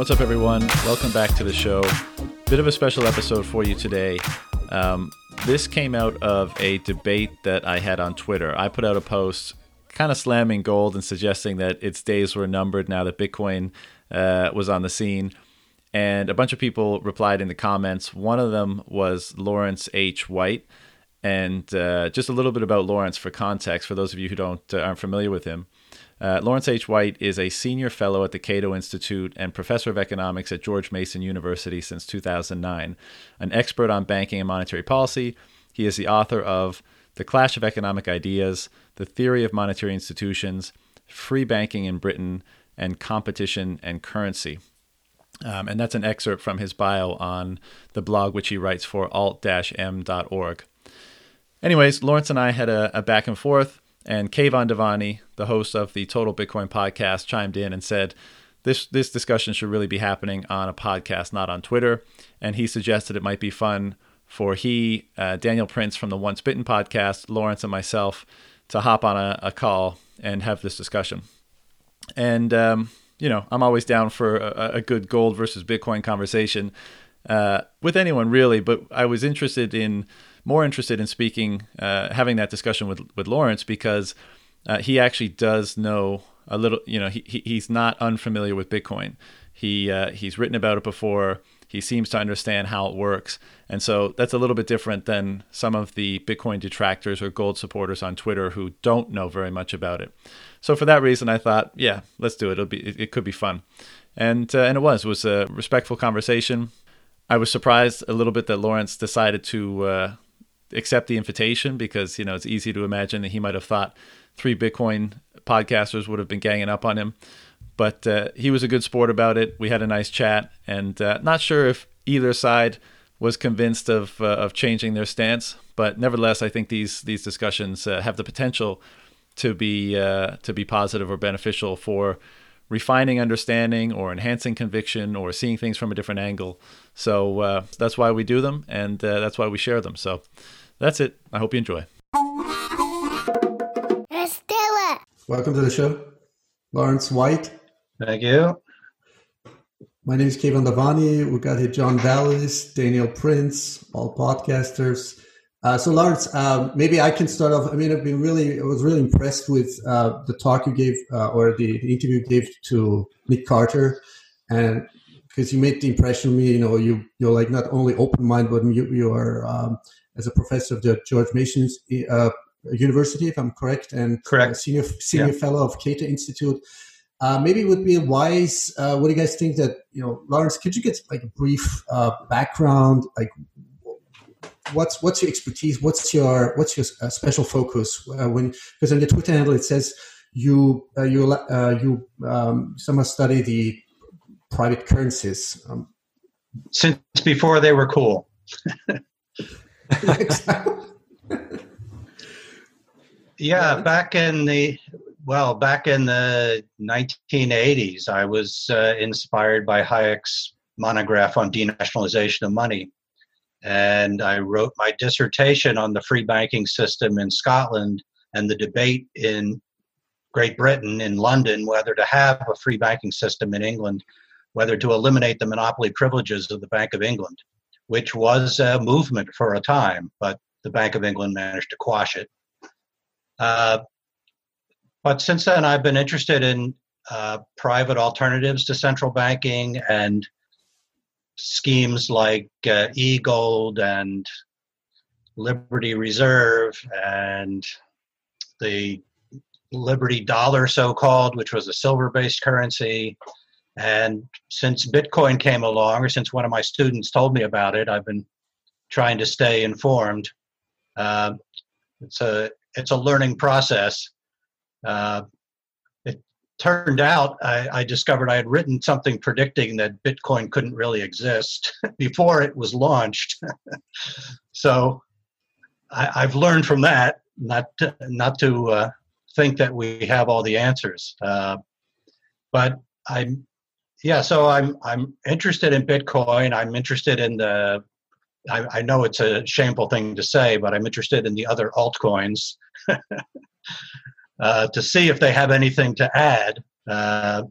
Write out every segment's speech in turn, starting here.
What's up, everyone? Welcome back to the show. Bit of a special episode for you today. Um, this came out of a debate that I had on Twitter. I put out a post kind of slamming gold and suggesting that its days were numbered now that Bitcoin uh, was on the scene. And a bunch of people replied in the comments. One of them was Lawrence H. White. And uh, just a little bit about Lawrence for context, for those of you who don't uh, aren't familiar with him. Uh, Lawrence H. White is a senior fellow at the Cato Institute and professor of economics at George Mason University since 2009. An expert on banking and monetary policy, he is the author of The Clash of Economic Ideas, The Theory of Monetary Institutions, Free Banking in Britain, and Competition and Currency. Um, and that's an excerpt from his bio on the blog, which he writes for alt-m.org. Anyways, Lawrence and I had a, a back and forth. And Kayvon Devani, the host of the Total Bitcoin podcast, chimed in and said, this this discussion should really be happening on a podcast, not on Twitter. And he suggested it might be fun for he, uh, Daniel Prince from the Once Bitten podcast, Lawrence, and myself to hop on a, a call and have this discussion. And um, you know, I'm always down for a, a good gold versus Bitcoin conversation uh, with anyone really. But I was interested in more interested in speaking, uh, having that discussion with with Lawrence because uh, he actually does know a little. You know, he, he he's not unfamiliar with Bitcoin. He uh, he's written about it before. He seems to understand how it works, and so that's a little bit different than some of the Bitcoin detractors or gold supporters on Twitter who don't know very much about it. So for that reason, I thought, yeah, let's do it. It'll be it, it could be fun, and uh, and it was. It was a respectful conversation. I was surprised a little bit that Lawrence decided to uh, accept the invitation because you know it's easy to imagine that he might have thought three Bitcoin podcasters would have been ganging up on him. But uh, he was a good sport about it. We had a nice chat, and uh, not sure if either side was convinced of uh, of changing their stance. But nevertheless, I think these these discussions uh, have the potential to be uh, to be positive or beneficial for refining understanding or enhancing conviction or seeing things from a different angle. So uh, that's why we do them, and that's why we share them. So that's it. I hope you enjoy. Let's do it. Welcome to the show, Lawrence White. Thank you. My name is Kevin Davani. We got here John Vallis, Daniel Prince, all podcasters. Uh, so Lawrence, uh, maybe I can start off. I mean, I've been really, I was really impressed with uh, the talk you gave uh, or the, the, interview you gave to Nick Carter, and because you made the impression on me, you know, you you're like not only open minded, but you you are um, as a professor of the George Mason uh, University, if I'm correct, and correct. senior senior yeah. fellow of Cato Institute. Uh, maybe it would be wise. Uh, what do you guys think that you know, Lawrence? Could you get like a brief uh, background, like what's what's your expertise? What's your what's your uh, special focus uh, when? Because on your Twitter handle it says you you you um, somehow study the private currencies. Um, Since before they were cool. yeah, back in the well, back in the 1980s, I was uh, inspired by Hayek's monograph on denationalization of money. And I wrote my dissertation on the free banking system in Scotland and the debate in Great Britain, in London, whether to have a free banking system in England, whether to eliminate the monopoly privileges of the Bank of England which was a movement for a time, but the Bank of England managed to quash it. Uh, but since then, I've been interested in uh, private alternatives to central banking and schemes like uh, e-gold and Liberty Reserve and the Liberty Dollar, so called, which was a silver based currency, and since Bitcoin came along, or since one of my students told me about it, I've been trying to stay informed. Uh, it's a it's a learning process. Uh, it turned out I, I, discovered I had written something predicting that Bitcoin couldn't really exist before it was launched. so I, have learned from that not to, not to uh, think that we have all the answers. Uh, but I'm yeah, so I'm I'm interested in Bitcoin. I'm interested in the. I, I know it's a shameful thing to say, but I'm interested in the other altcoins uh, to see if they have anything to add. Uh,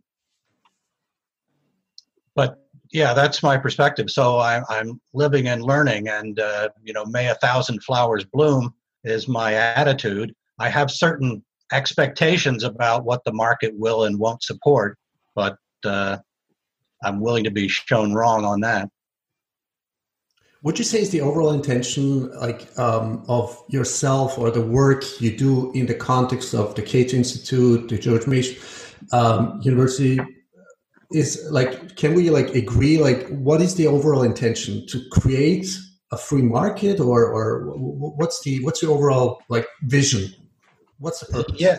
but yeah, that's my perspective. So I, I'm living and learning, and uh, you know, may a thousand flowers bloom is my attitude. I have certain expectations about what the market will and won't support, but uh, I'm willing to be shown wrong on that. Would you say is the overall intention, like um, of yourself or the work you do in the context of the Cato Institute, the George Mason um, University, is like, can we like agree, like, what is the overall intention to create a free market, or or what's the what's the overall like vision? What's the purpose? Yeah,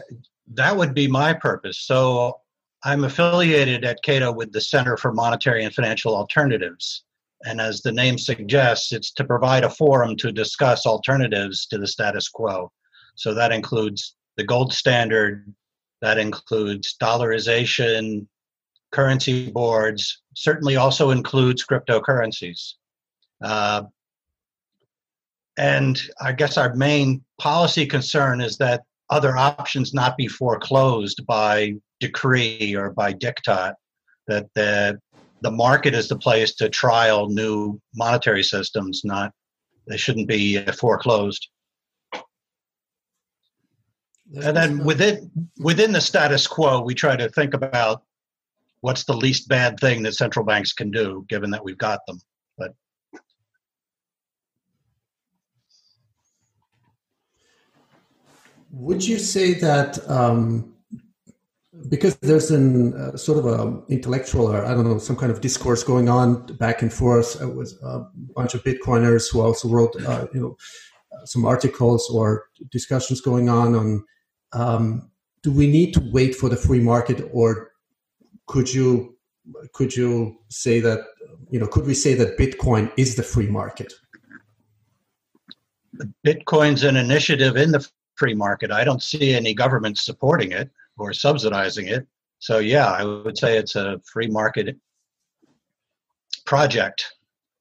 that would be my purpose. So I'm affiliated at Cato with the Center for Monetary and Financial Alternatives and as the name suggests, it's to provide a forum to discuss alternatives to the status quo. So that includes the gold standard, that includes dollarization, currency boards, certainly also includes cryptocurrencies. Uh, and I guess our main policy concern is that other options not be foreclosed by decree or by diktat, that the the market is the place to trial new monetary systems, not they shouldn't be uh, foreclosed. and then within within the status quo, we try to think about what's the least bad thing that central banks can do, given that we've got them. But would you say that um, because there's an uh, sort of a intellectual or I don't know some kind of discourse going on back and forth. with a bunch of Bitcoiners who also wrote uh, you know some articles or discussions going on on um, do we need to wait for the free market or could you could you say that you know could we say that Bitcoin is the free market? Bitcoin's an initiative in the free market. I don't see any government supporting it or subsidizing it. So yeah, I would say it's a free market project.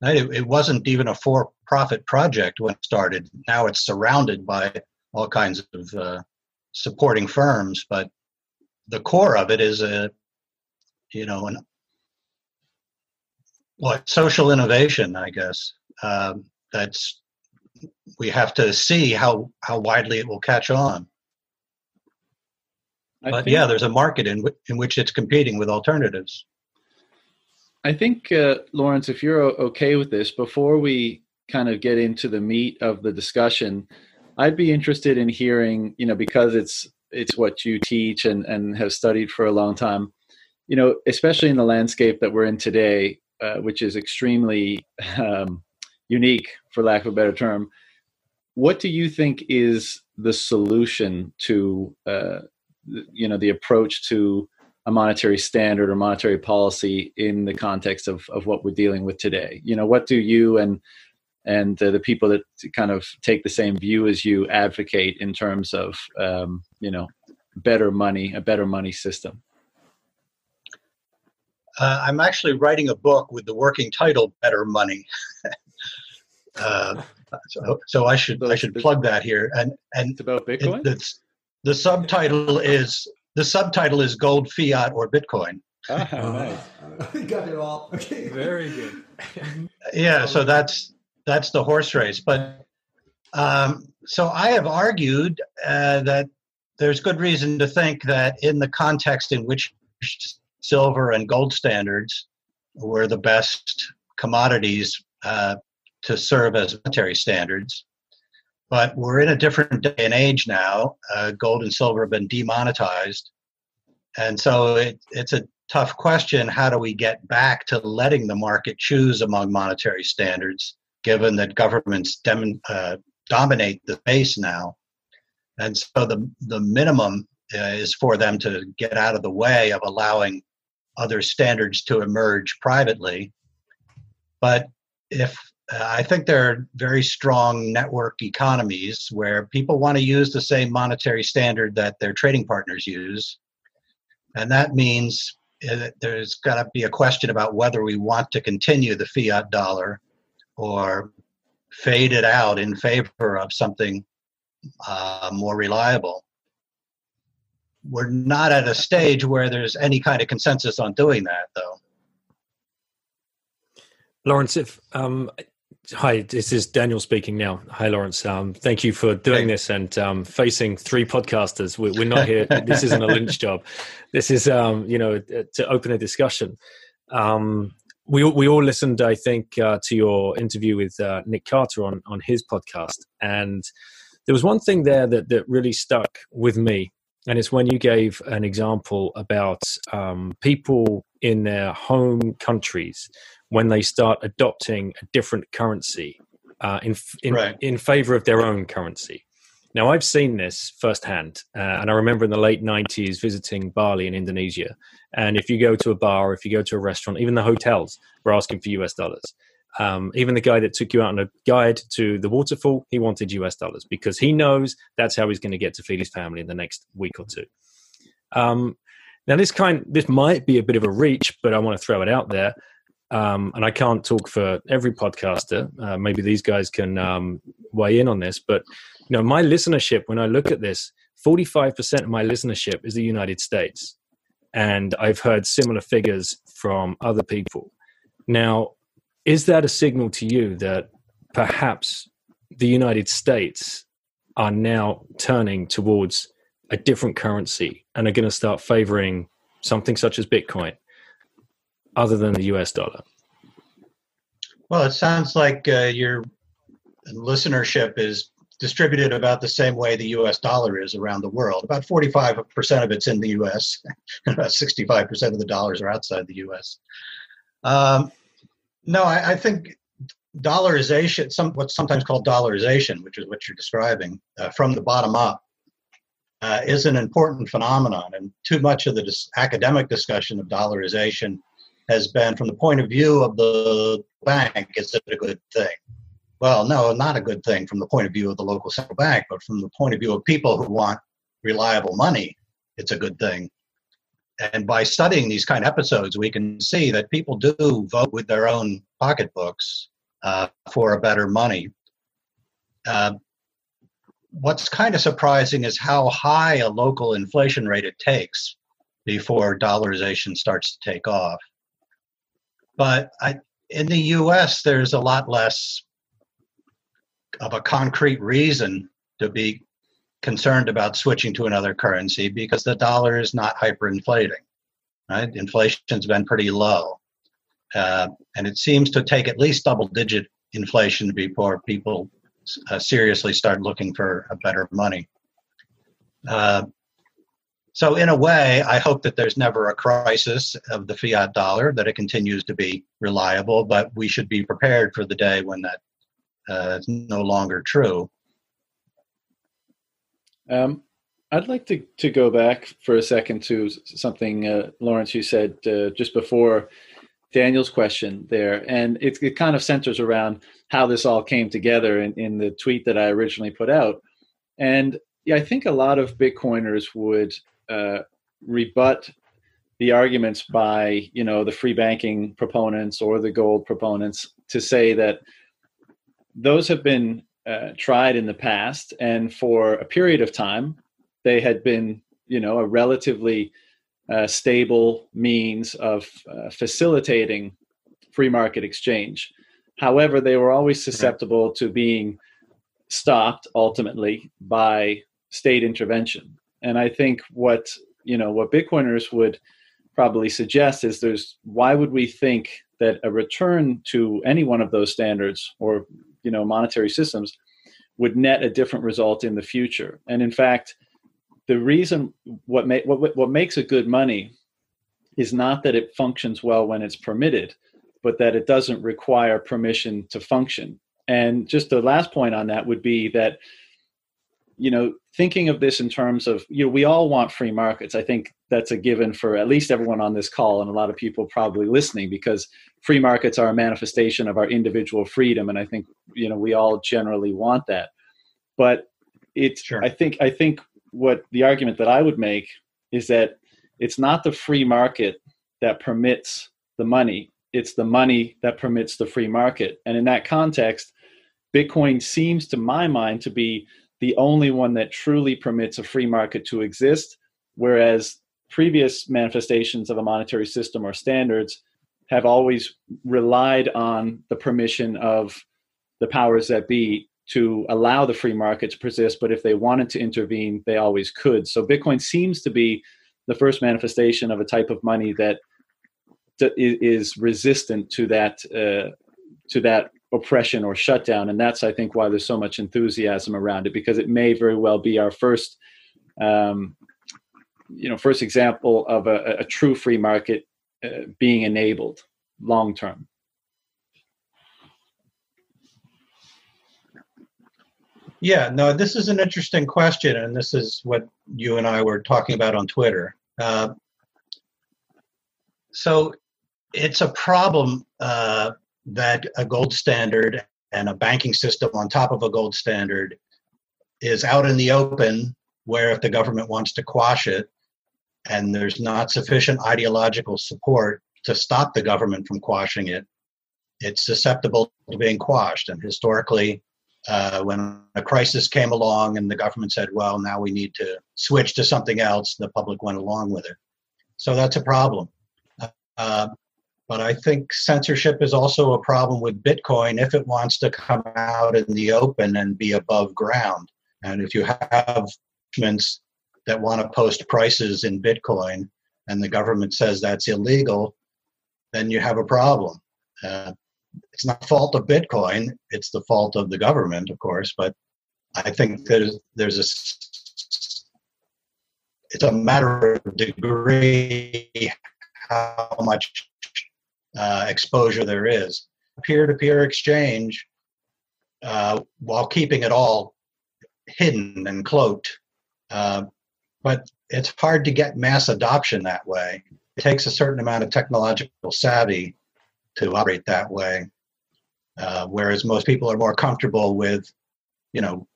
It, wasn't even a for-profit project when it started. Now it's surrounded by all kinds of uh, supporting firms, but the core of it is a, you know, an what social innovation, I guess. Um, that's we have to see how how widely it will catch on. I but yeah, there's a market in in which it's competing with alternatives. I think, uh, Lawrence, if you're okay with this, before we kind of get into the meat of the discussion, I'd be interested in hearing, you know, because it's it's what you teach and and have studied for a long time, you know, especially in the landscape that we're in today, uh, which is extremely um, unique, for lack of a better term. What do you think is the solution to uh, you know the approach to a monetary standard or monetary policy in the context of, of what we're dealing with today. You know what do you and and uh, the people that kind of take the same view as you advocate in terms of um, you know better money a better money system? Uh, i'm actually writing a book with the working title better money. Uh, so, so i should i should plug that here. And and it's about bitcoin? it, the subtitle is the subtitle is gold, fiat, or Bitcoin. Oh, nice. we got it all. Okay. Very good. yeah, so that's that's the horse race. But um, so I have argued uh, that there's good reason to think that in the context in which silver and gold standards were the best commodities uh, to serve as monetary standards, but we're in a different day and age now. Uh, gold and silver have been demonetized. And so it, it's a tough question. How do we get back to letting the market choose among monetary standards, given that governments dem- uh, dominate the space now? And so the, the minimum uh, is for them to get out of the way of allowing other standards to emerge privately. But if I think there are very strong network economies where people want to use the same monetary standard that their trading partners use. And that means uh, there's got to be a question about whether we want to continue the fiat dollar or fade it out in favor of something uh, more reliable. We're not at a stage where there's any kind of consensus on doing that, though. Lawrence, if um, hi, this is Daniel speaking now. Hi, Lawrence. Um, thank you for doing hey. this and um, facing three podcasters. We're, we're not here. this isn't a lynch job. This is, um, you know, to open a discussion. Um, we we all listened, I think, uh, to your interview with uh, Nick Carter on on his podcast, and there was one thing there that that really stuck with me, and it's when you gave an example about um, people in their home countries when they start adopting a different currency uh, in in, right. in favor of their own currency. Now, I've seen this firsthand, uh, and I remember in the late 90s visiting Bali in Indonesia. And if you go to a bar, if you go to a restaurant, even the hotels were asking for US dollars. Um, even the guy that took you out on a guide to the waterfall, he wanted US dollars because he knows that's how he's going to get to feed his family in the next week or two. Um, now, this kind, this might be a bit of a reach, but I want to throw it out there. Um, and I can't talk for every podcaster. Uh, maybe these guys can um, weigh in on this, but you know, my listenership when I look at this, forty-five percent of my listenership is the United States, and I've heard similar figures from other people. Now, is that a signal to you that perhaps the United States are now turning towards a different currency and are going to start favoring something such as Bitcoin? Other than the US dollar? Well, it sounds like uh, your listenership is distributed about the same way the US dollar is around the world. About 45% of it's in the US, and about 65% of the dollars are outside the US. Um, no, I, I, think dollarization, some, what's sometimes called dollarization, which is what you're describing, uh, from the bottom up, uh, is an important phenomenon. And too much of the dis- academic discussion of dollarization has been from the point of view of the bank, is it a good thing? Well, no, not a good thing from the point of view of the local central bank, but from the point of view of people who want reliable money, it's a good thing. And by studying these kind of episodes, we can see that people do vote with their own pocketbooks uh, for a better money. Uh, what's kind of surprising is how high a local inflation rate it takes before dollarization starts to take off. But I, in the US, there's a lot less of a concrete reason to be concerned about switching to another currency because the dollar is not hyperinflating. Right? Inflation's been pretty low. Uh, and it seems to take at least double digit inflation before people uh, seriously start looking for a better money. Uh, so, in a way, I hope that there's never a crisis of the fiat dollar, that it continues to be reliable, but we should be prepared for the day when that uh, is no longer true. Um, I'd like to, to go back for a second to something, uh, Lawrence, you said uh, just before Daniel's question there. And it, it kind of centers around how this all came together in, in the tweet that I originally put out. And yeah, I think a lot of Bitcoiners would uh, rebut the arguments by you know the free banking proponents or the gold proponents to say that those have been uh, tried in the past and for a period of time they had been you know a relatively uh, stable means of uh, facilitating free market exchange. However they were always susceptible to being stopped ultimately by state intervention and I think what you know what Bitcoiners would probably suggest is there's why would we think that a return to any one of those standards or you know monetary systems would net a different result in the future? And in fact the reason what, ma- what, what makes a good money is not that it functions well when it's permitted but that it doesn't require permission to function. And just the last point on that would be that you know, thinking of this in terms of, you know, we all want free markets. I think that's a given for at least everyone on this call and a lot of people probably listening because free markets are a manifestation of our individual freedom. And I think, you know, we all generally want that. But it's, sure. I think, I think what the argument that I would make is that it's not the free market that permits the money, it's the money that permits the free market. And in that context, Bitcoin seems to my mind to be the only one that truly permits a free market to exist, whereas previous manifestations of a monetary system or standards have always relied on the permission of the powers that be to allow the free market to persist. But if they wanted to intervene, they always could. So Bitcoin seems to be the first manifestation of a type of money that is resistant to that uh, to that oppression or shutdown, and that's I think why there's so much enthusiasm around it because it may very well be our first, um, you know, first example of a, a true free market uh, being enabled long term. Yeah, no, this is an interesting question, and this is what you and I were talking about on Twitter. Uh, so it's a problem uh, that a gold standard and a banking system on top of a gold standard is out in the open, where if the government wants to quash it, and there's not sufficient ideological support to stop the government from quashing it, it's susceptible to being quashed. And historically, uh, when a crisis came along and the government said, well, now we need to switch to something else, the public went along with it. So that's a problem. Uh, but I think censorship is also a problem with Bitcoin if it wants to come out in the open and be above ground. And if you have governments that want to post prices in Bitcoin and the government says that's illegal, then you have a problem. Uh, it's not the fault of Bitcoin; it's the fault of the government, of course. But I think there's there's a it's a matter of degree how much uh, exposure there is. Peer-to-peer exchange, uh, while keeping it all hidden and cloaked, uh, but it's hard to get mass adoption that way. It takes a certain amount of technological savvy to operate that way. Uh, whereas most people are more comfortable with, you know,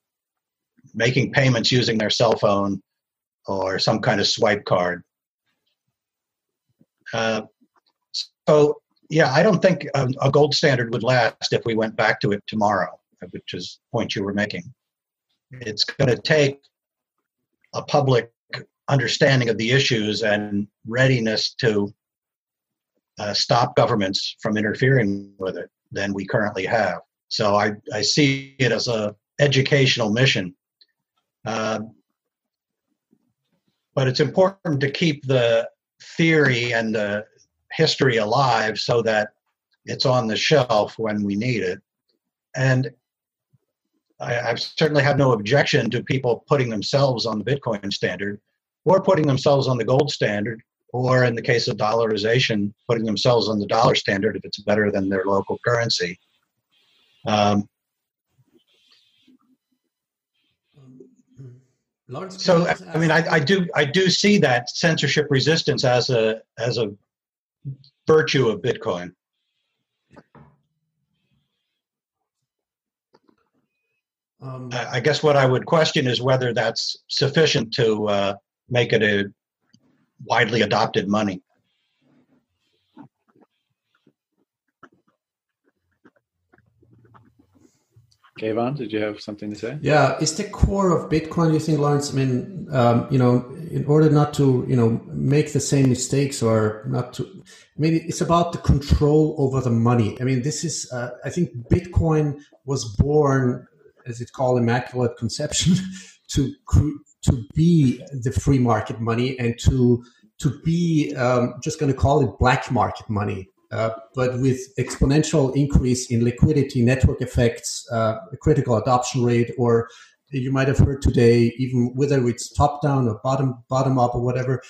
making payments using their cell phone or some kind of swipe card. Uh, so, yeah, I don't think a, a, gold standard would last if we went back to it tomorrow, which is the point you were making. It's going to take a public understanding of the issues and readiness to uh, stop governments from interfering with it than we currently have. So I, I see it as a educational mission. Uh, but it's important to keep the theory and the history alive so that it's on the shelf when we need it. And I, I certainly have no objection to people putting themselves on the Bitcoin standard or putting themselves on the gold standard or in the case of dollarization, putting themselves on the dollar standard if it's better than their local currency. Um, so I mean, I, I, do I do see that censorship resistance as a as a virtue of Bitcoin. Um, I, I guess what I would question is whether that's sufficient to uh, make it a widely adopted money. Kayvon, did you have something to say? Yeah, is the core of Bitcoin, you think, Lawrence? I mean, um, you know, in order not to, you know, make the same mistakes or not to, I mean, it's about the control over the money. I mean, this is, uh, I think Bitcoin was born, as it's called, immaculate conception, to to be the free market money and to to be um, just going to call it black market money, uh, but with exponential increase in liquidity, network effects, uh, critical adoption rate, or you might have heard today, even whether it's top down or bottom bottom up or whatever.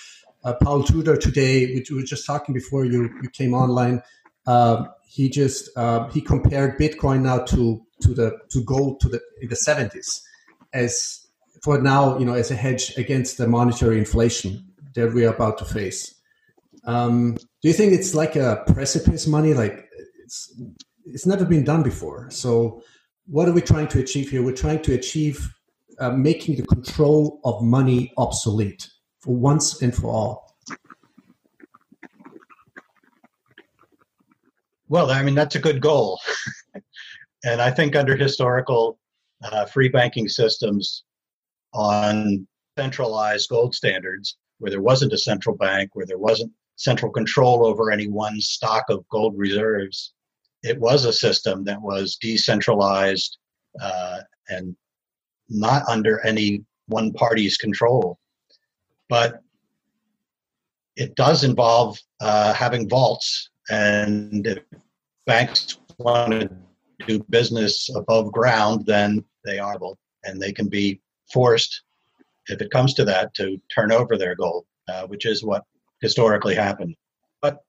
Uh, Paul Tudor today, which we were just talking before you you came online, uh, he just uh, he compared Bitcoin now to to the to gold to the in the seventies as for now, you know, as a hedge against the monetary inflation that we are about to face. Um, do you think it's like a precipice money? Like it's it's never been done before. So what are we trying to achieve here? We're trying to achieve uh, making the control of money obsolete for once and for all. Well, I mean that's a good goal, and I think under historical uh, free banking systems, on centralized gold standards where there wasn't a central bank, where there wasn't central control over any one stock of gold reserves. It was a system that was decentralized uh, and not under any one party's control. But it does involve uh, having vaults, and if banks want to do business above ground, then they are able, and they can be forced, if it comes to that, to turn over their gold, uh, which is what historically happened. But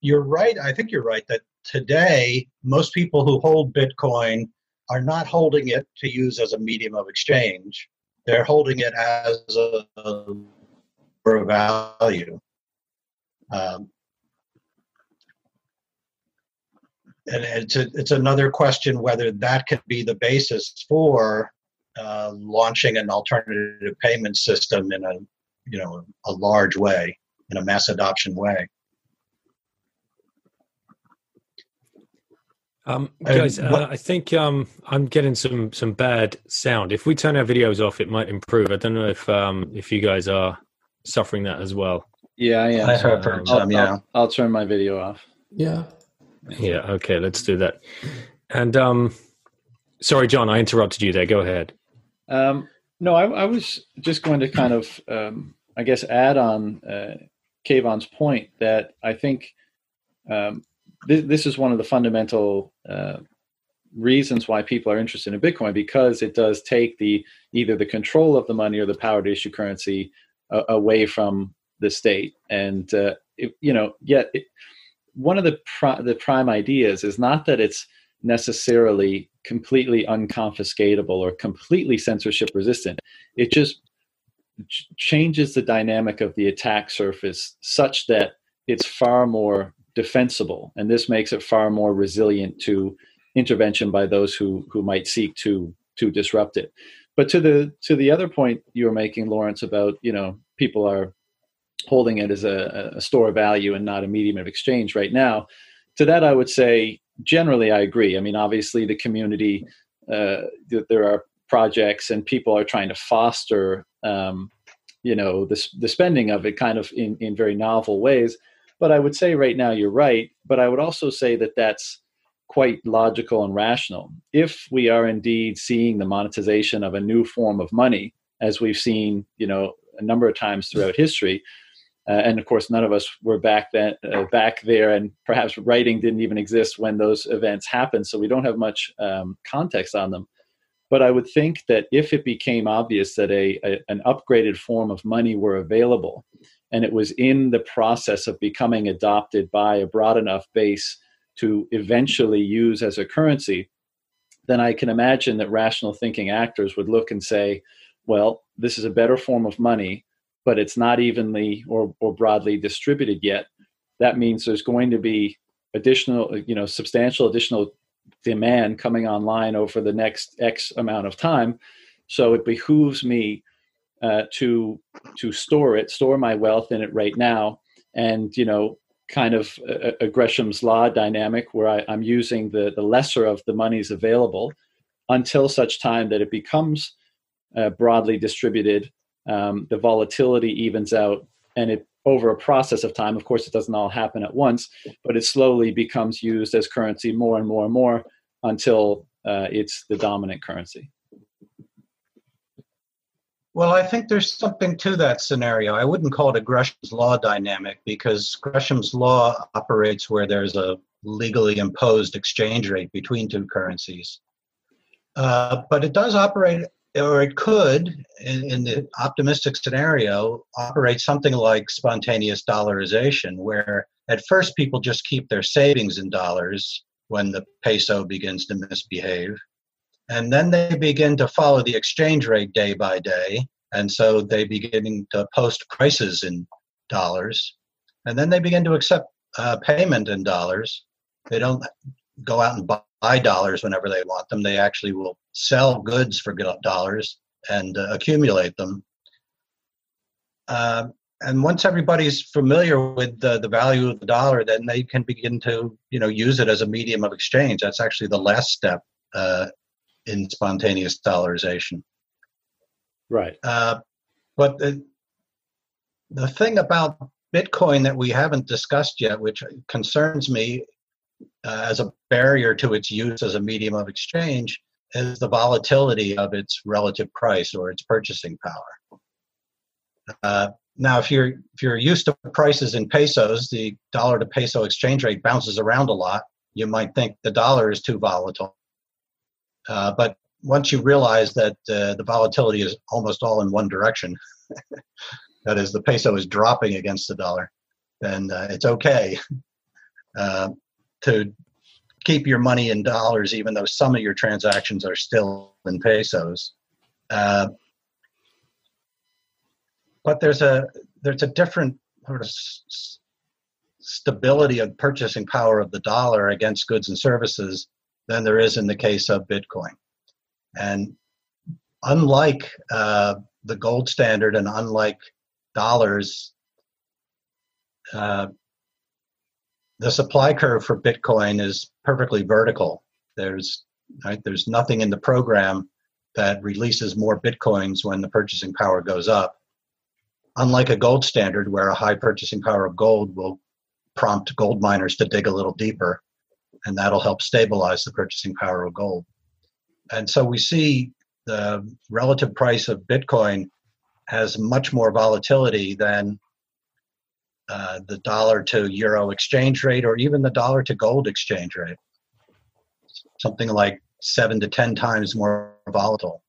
you're right. I think you're right that today most people who hold Bitcoin are not holding it to use as a medium of exchange. They're holding it as a, a value. Um, and it's a, it's another question whether that could be the basis for uh, launching an alternative payment system in a you know a large way in a mass adoption way. Um, guys, uh, I think um, I'm getting some some bad sound. If we turn our videos off, it might improve. I don't know if um, if you guys are suffering that as well. Yeah, I am. I have heard some. Yeah, I'll, I'll, turn my video off. Yeah. Yeah. Okay. Let's do that. And um, sorry, John, I interrupted you there. Go ahead. Um, no, I, I was just going to kind of, um, I guess, add on uh, Kayvon's point that I think um, this, this is one of the fundamental uh, reasons why people are interested in Bitcoin because it does take the either the control of the money or the power to issue currency uh, away from the state. And uh, it, you know, yet it, one of the pri- the prime ideas is not that it's necessarily completely unconfiscatable or completely censorship resistant. It just ch- changes the dynamic of the attack surface such that it's far more defensible, and this makes it far more resilient to intervention by those who who might seek to to disrupt it. But to the to the other point you were making, Lawrence, about you know people are holding it as a, a store of value and not a medium of exchange right now. To that, I would say generally I agree. I mean, obviously the community uh, there are projects and people are trying to foster um, you know the, the spending of it kind of in, in very novel ways but I would say right now you're right. But I would also say that that's quite logical and rational. If we are indeed seeing the monetization of a new form of money, as we've seen, you know, a number of times throughout history, uh, and of course, none of us were back then, uh, back there, and perhaps writing didn't even exist when those events happened, so we don't have much um, context on them. But I would think that if it became obvious that a, a an upgraded form of money were available, and it was in the process of becoming adopted by a broad enough base to eventually use as a currency, then I can imagine that rational thinking actors would look and say, well, this is a better form of money, but it's not evenly or, or broadly distributed yet. That means there's going to be additional, you know, substantial additional demand coming online over the next X amount of time. So it behooves me uh, to to store it, store my wealth in it right now, and you know, kind of a, a Gresham's law dynamic where I, I'm using the the lesser of the monies available until such time that it becomes uh, broadly distributed. Um, the volatility evens out, and it over a process of time. Of course, it doesn't all happen at once, but it slowly becomes used as currency more and more and more until uh, it's the dominant currency. Well, I think there's something to that scenario. I wouldn't call it a Gresham's law dynamic because Gresham's law operates where there's a legally imposed exchange rate between two currencies. Uh, but it does operate, or it could, in, in the optimistic scenario, operate something like spontaneous dollarization, where at first people just keep their savings in dollars when the peso begins to misbehave and then they begin to follow the exchange rate day by day. And so they begin to post prices in dollars. And then they begin to accept uh, payment in dollars. They don't go out and buy dollars whenever they want them. They actually will sell goods for dollars and uh, accumulate them. Uh, and once everybody's familiar with the, the value of the dollar, then they can begin to you know use it as a medium of exchange. That's actually the last step uh, in spontaneous dollarization. Right. Uh, but the, the thing about Bitcoin that we haven't discussed yet, which concerns me uh, as a barrier to its use as a medium of exchange, is the volatility of its relative price or its purchasing power. Uh, now, if you're if you're used to prices in pesos, the dollar to peso exchange rate bounces around a lot. You might think the dollar is too volatile, uh, but once you realize that uh, the volatility is almost all in one direction, that is, the peso is dropping against the dollar, then uh, it's okay uh, to keep your money in dollars, even though some of your transactions are still in pesos. Uh, but there's a there's a different sort of s- stability of purchasing power of the dollar against goods and services than there is in the case of Bitcoin. And unlike uh, the gold standard and unlike dollars, uh, the supply curve for Bitcoin is perfectly vertical. There's right, there's nothing in the program that releases more bitcoins when the purchasing power goes up. Unlike a gold standard, where a high purchasing power of gold will prompt gold miners to dig a little deeper, and that'll help stabilize the purchasing power of gold. And so we see the relative price of Bitcoin has much more volatility than uh, the dollar to euro exchange rate or even the dollar to gold exchange rate. Something like seven to 10 times more volatile.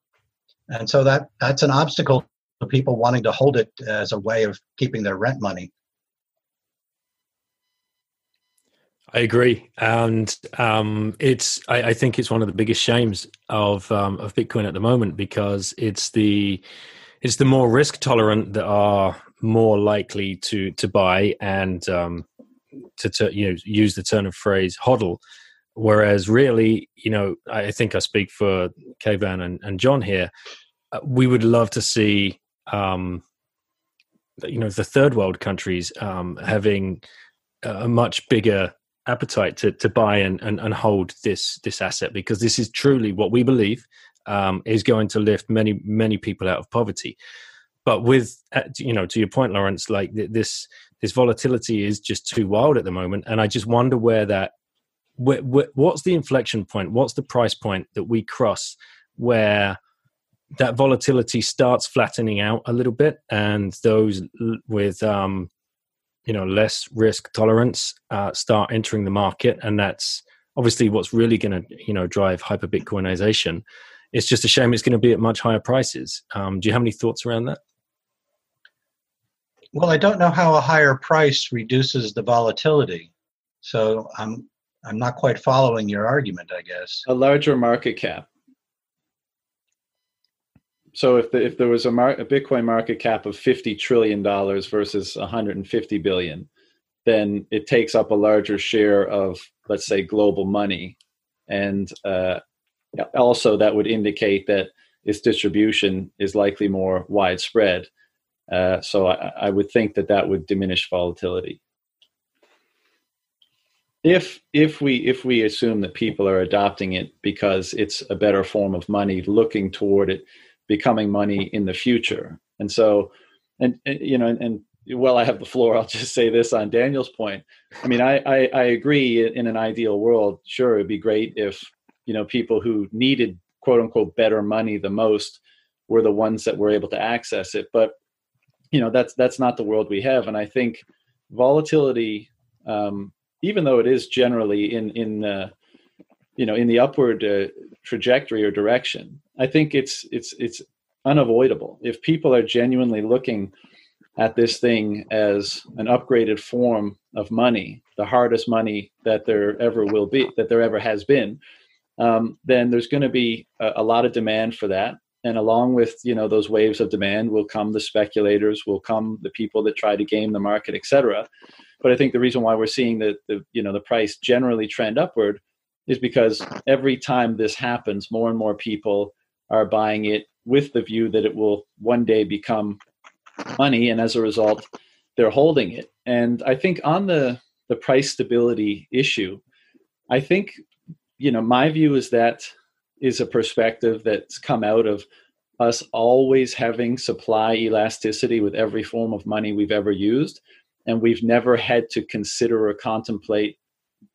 And so that, that's an obstacle to people wanting to hold it as a way of keeping their rent money. I agree, and um, it's. I, I, think it's one of the biggest shames of um, of Bitcoin at the moment because it's the it's the more risk tolerant that are more likely to to buy and um, to, to you know use the turn of phrase hodl. Whereas, really, you know, I think I speak for Kayvon and, and John here. Uh, we would love to see, um, you know, the third world countries um, having a much bigger appetite to to buy and, and, and hold this this asset because this is truly what we believe um, is going to lift many many people out of poverty. But with uh, you know to your point, Lawrence, like this this volatility is just too wild at the moment, and I just wonder where that where, where, what's the inflection point? What's the price point that we cross where that volatility starts flattening out a little bit, and those with um, you know less risk tolerance uh, start entering the market and that's obviously what's really going to you know drive hyper bitcoinization it's just a shame it's going to be at much higher prices. Um, do you have any thoughts around that? Well i don't know how a higher price reduces the volatility. So i'm i'm not quite following your argument i guess. A larger market cap. So if the, if there was a, mar- a Bitcoin market cap of fifty trillion dollars versus one hundred and fifty billion, then it takes up a larger share of let's say global money, and uh, also that would indicate that its distribution is likely more widespread. Uh, so I, I would think that that would diminish volatility if if we if we assume that people are adopting it because it's a better form of money looking toward it becoming money in the future. And so, and, and you know, and, and well, I have the floor. I'll just say this on Daniel's point. I mean, I, I, I agree. In an ideal world, sure, it'd be great if you know people who needed quote unquote better money the most were the ones that were able to access it. But you know, that's that's not the world we have. And I think volatility, um, even though it is generally in in uh, you know in the upward uh, trajectory or direction, I think it's it's it's unavoidable. If people are genuinely looking at this thing as an upgraded form of money, the hardest money that there ever will be, that there ever has been, um, then there's going to be a, a, lot of demand for that. And along with you know those waves of demand will come the speculators, will come the people that try to game the market, etc. But I think the reason why we're seeing the, the you know the price generally trend upward is because every time this happens, more and more people are buying it with the view that it will one day become money and as a result they're holding it and i think on the the price stability issue i think you know my view is that is a perspective that's come out of us always having supply elasticity with every form of money we've ever used and we've never had to consider or contemplate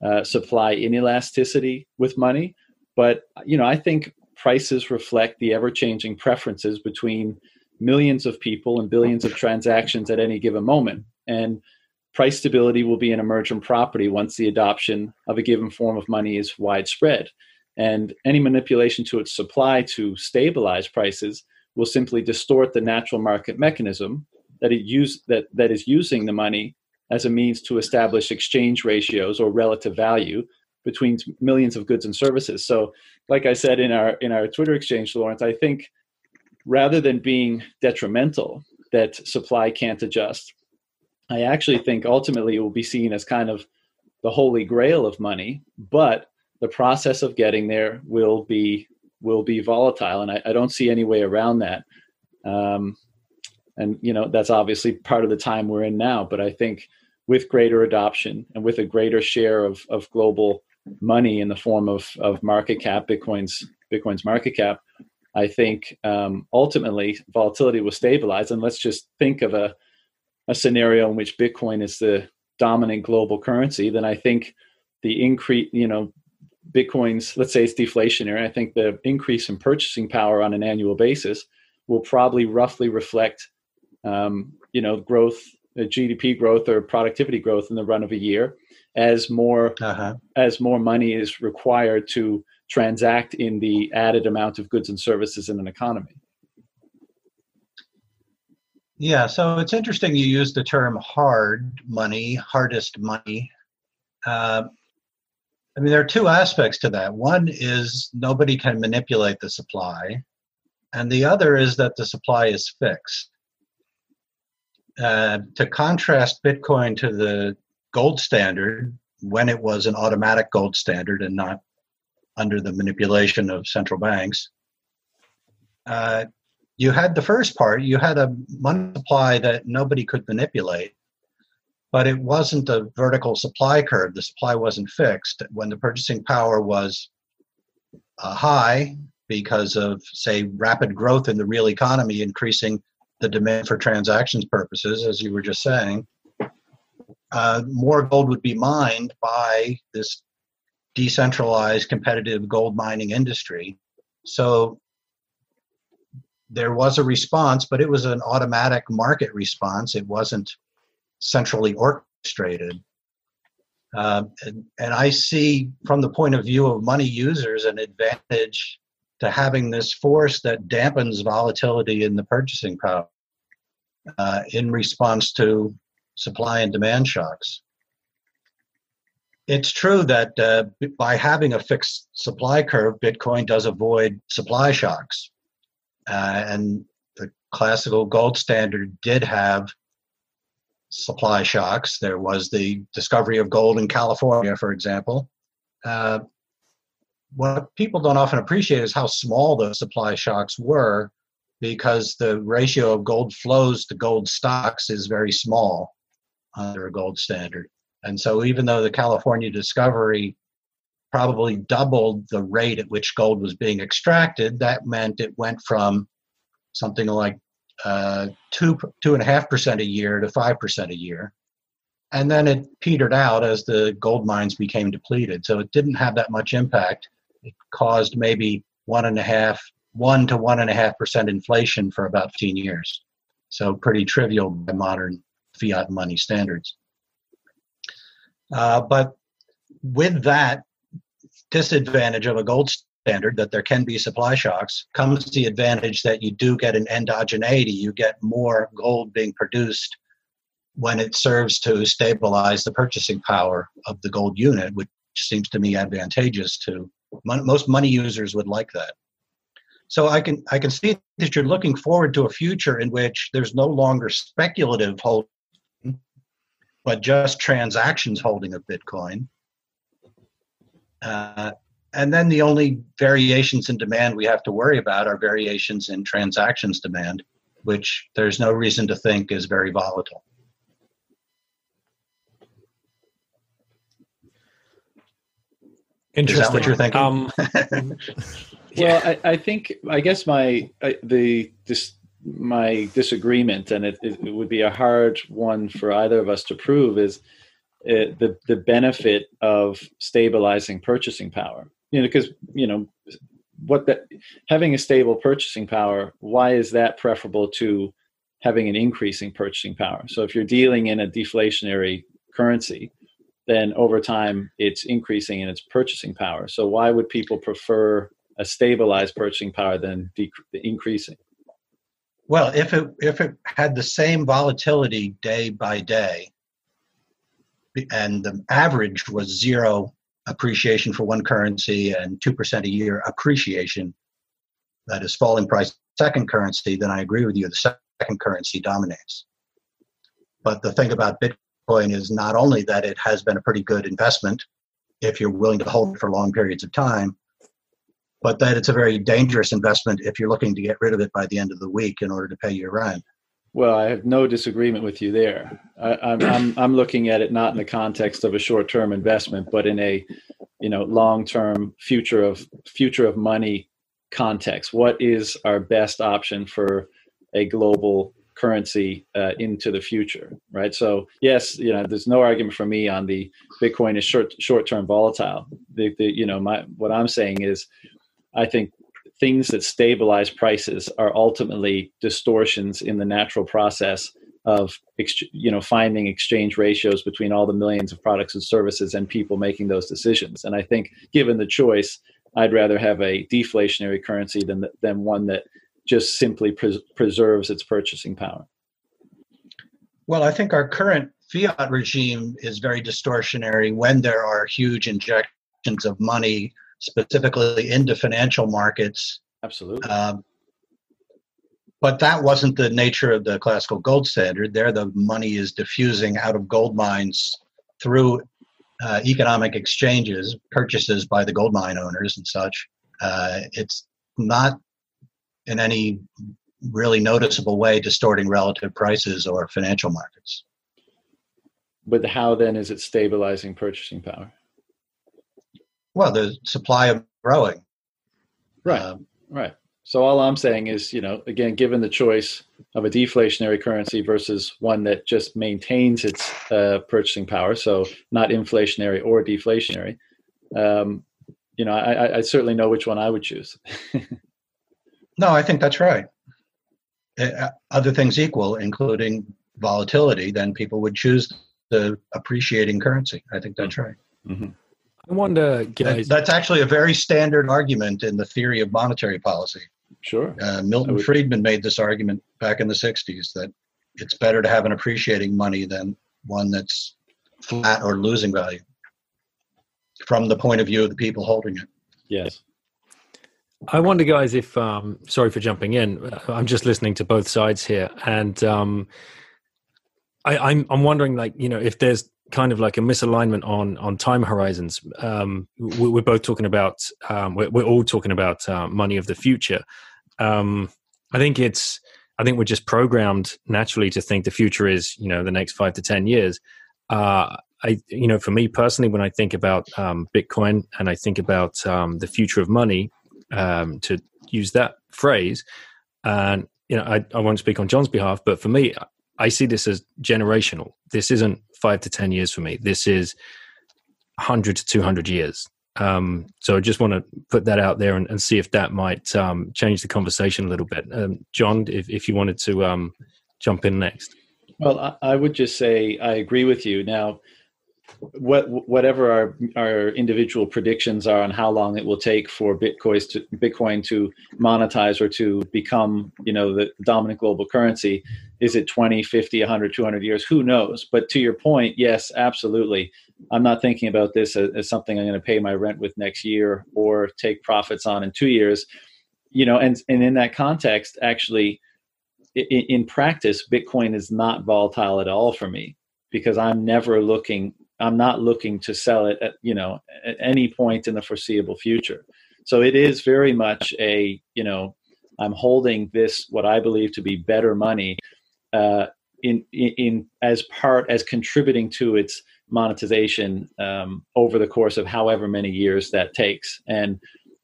uh, supply inelasticity with money. But you know, I think prices reflect the ever-changing preferences between millions of people and billions of transactions at any given moment. And price stability will be an emergent property once the adoption of a given form of money is widespread. And any manipulation to its supply to stabilize prices will simply distort the natural market mechanism that it use that, that is using the money as a means to establish exchange ratios or relative value between millions of goods and services. So, like I said in our in our Twitter exchange, Lawrence, I think rather than being detrimental that supply can't adjust, I actually think ultimately it will be seen as kind of the holy grail of money, but the process of getting there will be will be volatile, and I, I don't see any way around that. Um, and you know that's obviously part of the time we're in now. But I think with greater adoption and with a greater share of of global money in the form of of market cap, Bitcoin's Bitcoin's market cap, I think um, ultimately volatility will stabilize. And let's just think of a a scenario in which Bitcoin is the dominant global currency, then I think the increase, you know, Bitcoin's, let's say it's deflationary. I think the increase in purchasing power on an annual basis will probably roughly reflect, um, you know, growth, uh, GDP growth or productivity growth in the run of a year, as more uh-huh. as more money is required to transact in the added amount of goods and services in an economy. Yeah, so it's interesting you use the term hard money, hardest money. Uh, I mean, there are two aspects to that. One is nobody can manipulate the supply, and the other is that the supply is fixed. Uh, to contrast Bitcoin to the gold standard, when it was an automatic gold standard and not under the manipulation of central banks, uh, you had the first part, you had a money supply that nobody could manipulate, but it wasn't a vertical supply curve. The supply wasn't fixed. When the purchasing power was uh, high because of, say, rapid growth in the real economy, increasing the demand for transactions purposes, as you were just saying, uh, more gold would be mined by this decentralized competitive gold mining industry. So there was a response, but it was an automatic market response. It wasn't centrally orchestrated. Uh, and, and I see, from the point of view of money users, an advantage to having this force that dampens volatility in the purchasing power uh, in response to supply and demand shocks. It's true that uh, by having a fixed supply curve, Bitcoin does avoid supply shocks. Uh, and the classical gold standard did have supply shocks. There was the discovery of gold in California, for example. Uh, what people don't often appreciate is how small those supply shocks were because the ratio of gold flows to gold stocks is very small under a gold standard. And so, even though the California discovery probably doubled the rate at which gold was being extracted. That meant it went from something like uh, two two and a half percent a year to five percent a year, and then it petered out as the gold mines became depleted. So it didn't have that much impact. It caused maybe one and a half, one to one and a half percent inflation for about 15 years. So pretty trivial by modern fiat money standards. Uh, but with that, disadvantage of a gold standard that there can be supply shocks comes the advantage that you do get an endogeneity. You get more gold being produced when it serves to stabilize the purchasing power of the gold unit, which seems to me advantageous to most money users would like that. So I can I can see that you're looking forward to a future in which there's no longer speculative holding, but just transactions holding of Bitcoin. Uh, and then the only variations in demand we have to worry about are variations in transactions demand, which there's no reason to think is very volatile. Interesting. Is that what you're thinking? Um, well, I, I, think I guess my I, the this my disagreement, and it, it, would be a hard one for either of us to prove, is uh, the the benefit of stabilizing purchasing power. You know, because you know what that having a stable purchasing power. Why is that preferable to having an increasing purchasing power? So if you're dealing in a deflationary currency, then over time it's increasing in its purchasing power. So why would people prefer a stabilized purchasing power than dec- increasing? Well, if it if it had the same volatility day by day, and the average was zero appreciation for one currency and two percent a year appreciation, that is falling price second currency, then I agree with you. The second currency dominates. But the thing about Bitcoin is not only that it has been a pretty good investment if you're willing to hold it for long periods of time, but that it's a very dangerous investment if you're looking to get rid of it by the end of the week in order to pay your rent. Well, I have no disagreement with you there. I, am I'm, I'm I'm looking at it not in the context of a short-term investment, but in a you know long-term future of future of money context. What is our best option for a global currency uh, into the future, right? So yes, you know, there's no argument for me on the Bitcoin is short short-term volatile. The, the you know my what I'm saying is I think things that stabilize prices are ultimately distortions in the natural process of you know finding exchange ratios between all the millions of products and services and people making those decisions. And i think given the choice i'd rather have a deflationary currency than than one that just simply pres- preserves its purchasing power. Well i think our current fiat regime is very distortionary when there are huge injections of money specifically into financial markets. Absolutely. Um, but that wasn't the nature of the classical gold standard. There, the money is diffusing out of gold mines through uh, economic exchanges, purchases by the gold mine owners and such. Uh, it's not in any really noticeable way distorting relative prices or financial markets. But how then is it stabilizing purchasing power? Well, the supply of growing. Right. Um, right. So all I'm saying is, you know, again, given the choice of a deflationary currency versus one that just maintains its uh, purchasing power, so not inflationary or deflationary, um, you know, I, I, certainly know which one I would choose. no, I think that's right. Uh, other things equal, including volatility, then people would choose the appreciating currency. I think that's right. Mm-hmm. I wanted wonder, guys. That's actually a very standard argument in the theory of monetary policy. Sure. Uh, Milton would... Friedman made this argument back in the 60s that it's better to have an appreciating money than one that's flat or losing value from the point of view of the people holding it. Yes. I wonder, guys, if um, sorry for jumping in. I'm just listening to both sides here, and um, I, I'm I'm wondering, like, you know, if there's kind of like a misalignment on on time horizons. Um, we're both talking about um, we're, we're, all talking about uh, money of the future. Um, I think it's I think we're just programmed naturally to think the future is you know the next five to ten years. Uh, I you know for me personally, when I think about um, Bitcoin and I think about um, the future of money, um, to use that phrase, and you know I, I won't speak on John's behalf, but for me, I see this as generational. This isn't five to 10 years for me. This is 100 to 200 years. Um, so I just want to put that out there and, and see if that might um, change the conversation a little bit. Um, John, if, if you wanted to um, jump in next. Well, I, I would just say I agree with you. Now, what whatever our our individual predictions are on how long it will take for Bitcoin to Bitcoin to monetize or to become you know the dominant global currency is it 20 50 100 200 years? Who knows? But to your point yes absolutely. I'm not thinking about this as, as something I'm going to pay my rent with next year or take profits on in 2 years. You know and and in that context actually in, in practice Bitcoin is not volatile at all for me because I'm never looking I'm not looking to sell it at you know at any point in the foreseeable future. So it is very much a you know I'm holding this what I believe to be better money uh, in, in, in as part as contributing to its monetization um, over the course of however many years that takes. And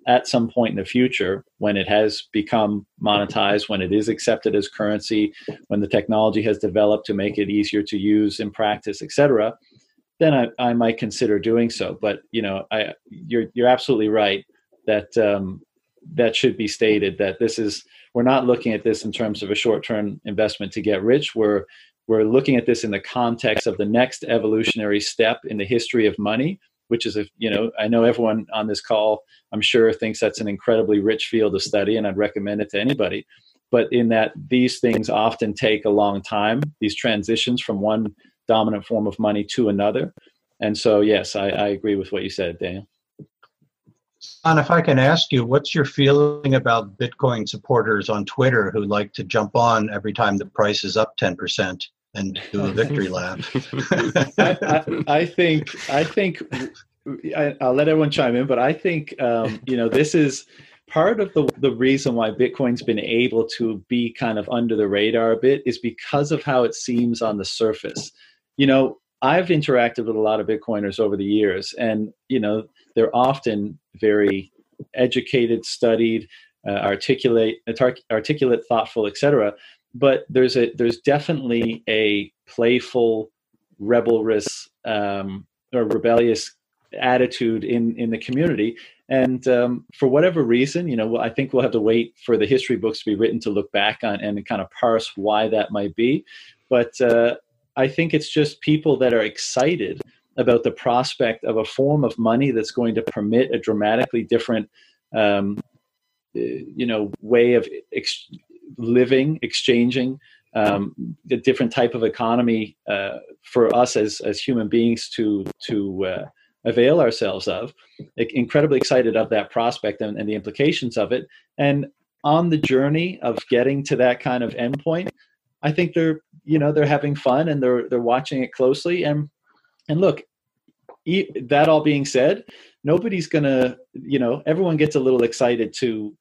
at some point in the future when it has become monetized when it is accepted as currency when the technology has developed to make it easier to use in practice etc then I, I might consider doing so. But you know I, you're you're absolutely right that um, that should be stated that this is we're not looking at this in terms of a short-term investment to get rich. We're we're looking at this in the context of the next evolutionary step in the history of money which is a you know i know everyone on this call i'm sure thinks that's an incredibly rich field of study and i'd recommend it to anybody. But in that these things often take a long time. These transitions from one dominant form of money to another and so yes i, I agree with what you said daniel and if I can ask you, what's your feeling about Bitcoin supporters on Twitter who like to jump on every time the price is up 10%? and do a victory lap. I, I, I, think I think I, will let everyone chime in, but I think um, you know this is part of the the reason why Bitcoin's been able to be kind of under the radar a bit is because of how it seems on the surface. You know, I've interacted with a lot of Bitcoiners over the years, and you know they're often very educated, studied, uh, articulate, articulate, thoughtful, etc but there's a there's definitely a playful, rebellious um, or rebellious attitude in in the community. And um, for whatever reason, you know, I think we'll have to wait for the history books to be written to look back on and kind of parse why that might be. But uh, I think it's just people that are excited about the prospect of a form of money that's going to permit a dramatically different um, you know way of ex- living, exchanging, um, a different type of economy uh, for us as as human beings to to uh, avail ourselves of. Incredibly excited of that prospect and, and, the implications of it. And on the journey of getting to that kind of endpoint, I think they're you know they're having fun and they're they're watching it closely. And and look, that all being said, nobody's gonna you know everyone gets a little excited to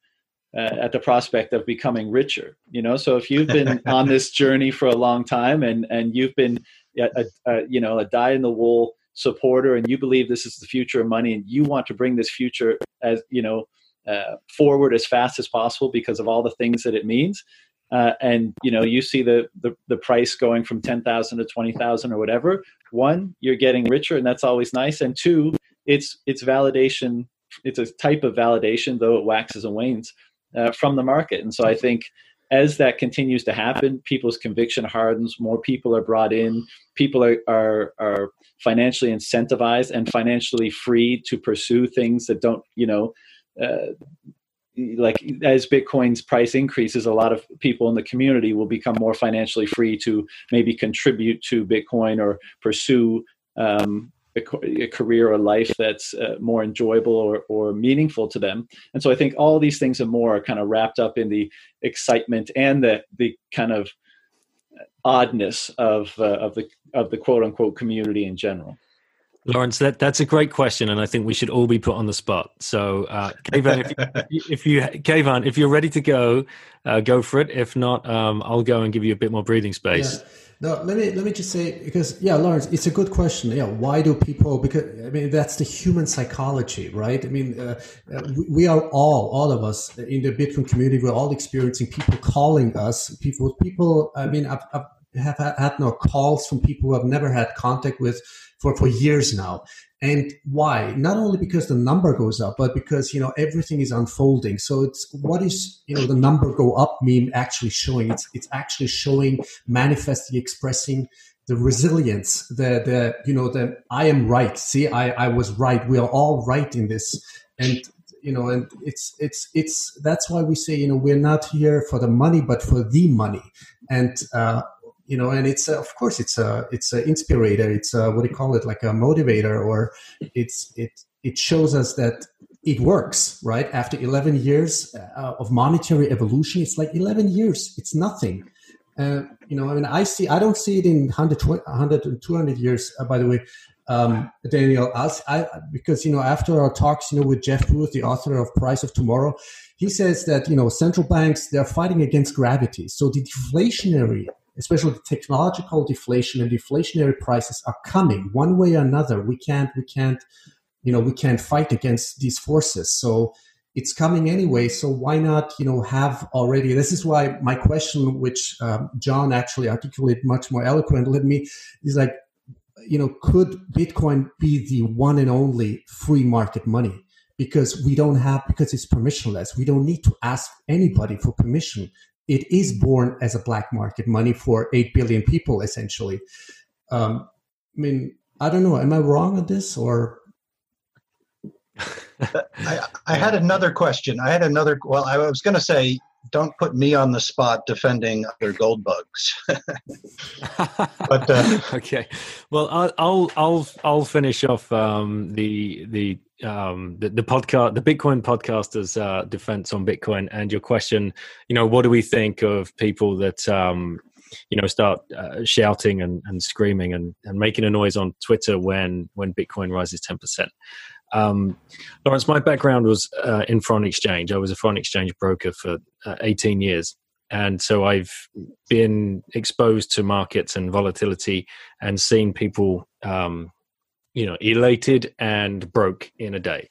uh, at the prospect of becoming richer you know so if you've been on this journey for a long time and and you've been a, a, you know a die in the wool supporter and you believe this is the future of money and you want to bring this future as you know uh, forward as fast as possible because of all the things that it means uh, and you know you see the, the the price going from 10,000 to 20,000 or whatever one you're getting richer and that's always nice and two it's it's validation it's a type of validation though it waxes and wanes uh, from the market. And so I think as that continues to happen, people's conviction hardens, more people are brought in, people are, are, are financially incentivized and financially free to pursue things that don't, you know, uh, like as Bitcoin's price increases, a lot of people in the community will become more financially free to maybe contribute to Bitcoin or pursue um, a, a career or life that's uh, more enjoyable or, or meaningful to them. And so I think all these things and more are kind of wrapped up in the excitement and the the kind of oddness of uh, of the of the quote unquote community in general. Lawrence, that, that's a great question, and I think we should all be put on the spot. So, uh, Kayvon, if you, if you Kayvon, if you're ready to go, uh, go for it. If not, um, I'll go and give you a bit more breathing space. Yeah. No, let me let me just say because yeah, Lawrence, it's a good question. Yeah, why do people? Because I mean, that's the human psychology, right? I mean, uh, uh we are all, all of us in the Bitcoin community, we're all experiencing people calling us. People, people. I mean, I've, I've have had no calls from people who have never had contact with for for years now, and why? Not only because the number goes up but because you know everything is unfolding. So it's what is you know the number go up meme actually showing? It's it's actually showing manifesting expressing the resilience the the you know the i am right. See i i was right. We are all right in this. And you know and it's it's it's that's why we say you know we're not here for the money but for the money. And uh you know and it's uh, of course it's a it's an inspirator. It's a, what do you call it? Like a motivator or it's it it shows us that it works right? After 11 years uh, of monetary evolution it's like 11 years. It's nothing. Uh, you know i mean i see i don't see it in 100 100 and 200 years. Uh, by the way um, Daniel, I, because you know after our talks, you know, with Jeff Booth, the author of Price of Tomorrow, he says that you know central banks they're fighting against gravity. So the deflationary especially technological deflation and deflationary prices are coming one way or another. We can't, we can't, you know, we can't fight against these forces. So it's coming anyway. So why not, you know, have already? This is why my question, which um, John actually articulated much more eloquently, me is like, you know, could Bitcoin be the one and only free market money? Because we don't have, because it's permissionless. We don't need to ask anybody for permission. It is born as a black market money for eight billion people, essentially. Um, I mean, I don't know. Am I wrong on this or? I, I had another question. I had another. Well, I was going to say, don't put me on the spot defending other gold bugs. but uh, okay, well, I'll I'll I'll, finish off um, the the um, the, the podcast, the Bitcoin podcasters' uh, defense on Bitcoin, and your question. You know, what do we think of people that um, you know start uh, shouting and, and screaming and, and making a noise on Twitter when when Bitcoin rises ten percent? Um, Lawrence, my background was uh, in foreign exchange. I was a foreign exchange broker for uh, 18 years. And so I've been exposed to markets and volatility and seen people, um, you know, elated and broke in a day.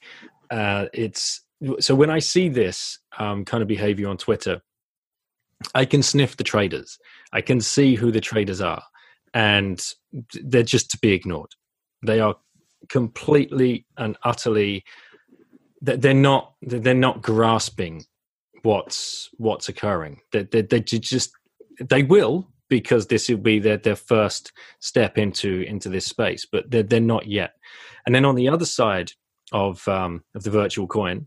Uh, it's so when I see this um, kind of behavior on Twitter, I can sniff the traders. I can see who the traders are, and they're just to be ignored. They are completely and utterly that they're not they're not grasping what's what's occurring. They, they, they just they will because this will be their, their first step into into this space but they're, they're not yet. And then on the other side of um, of the virtual coin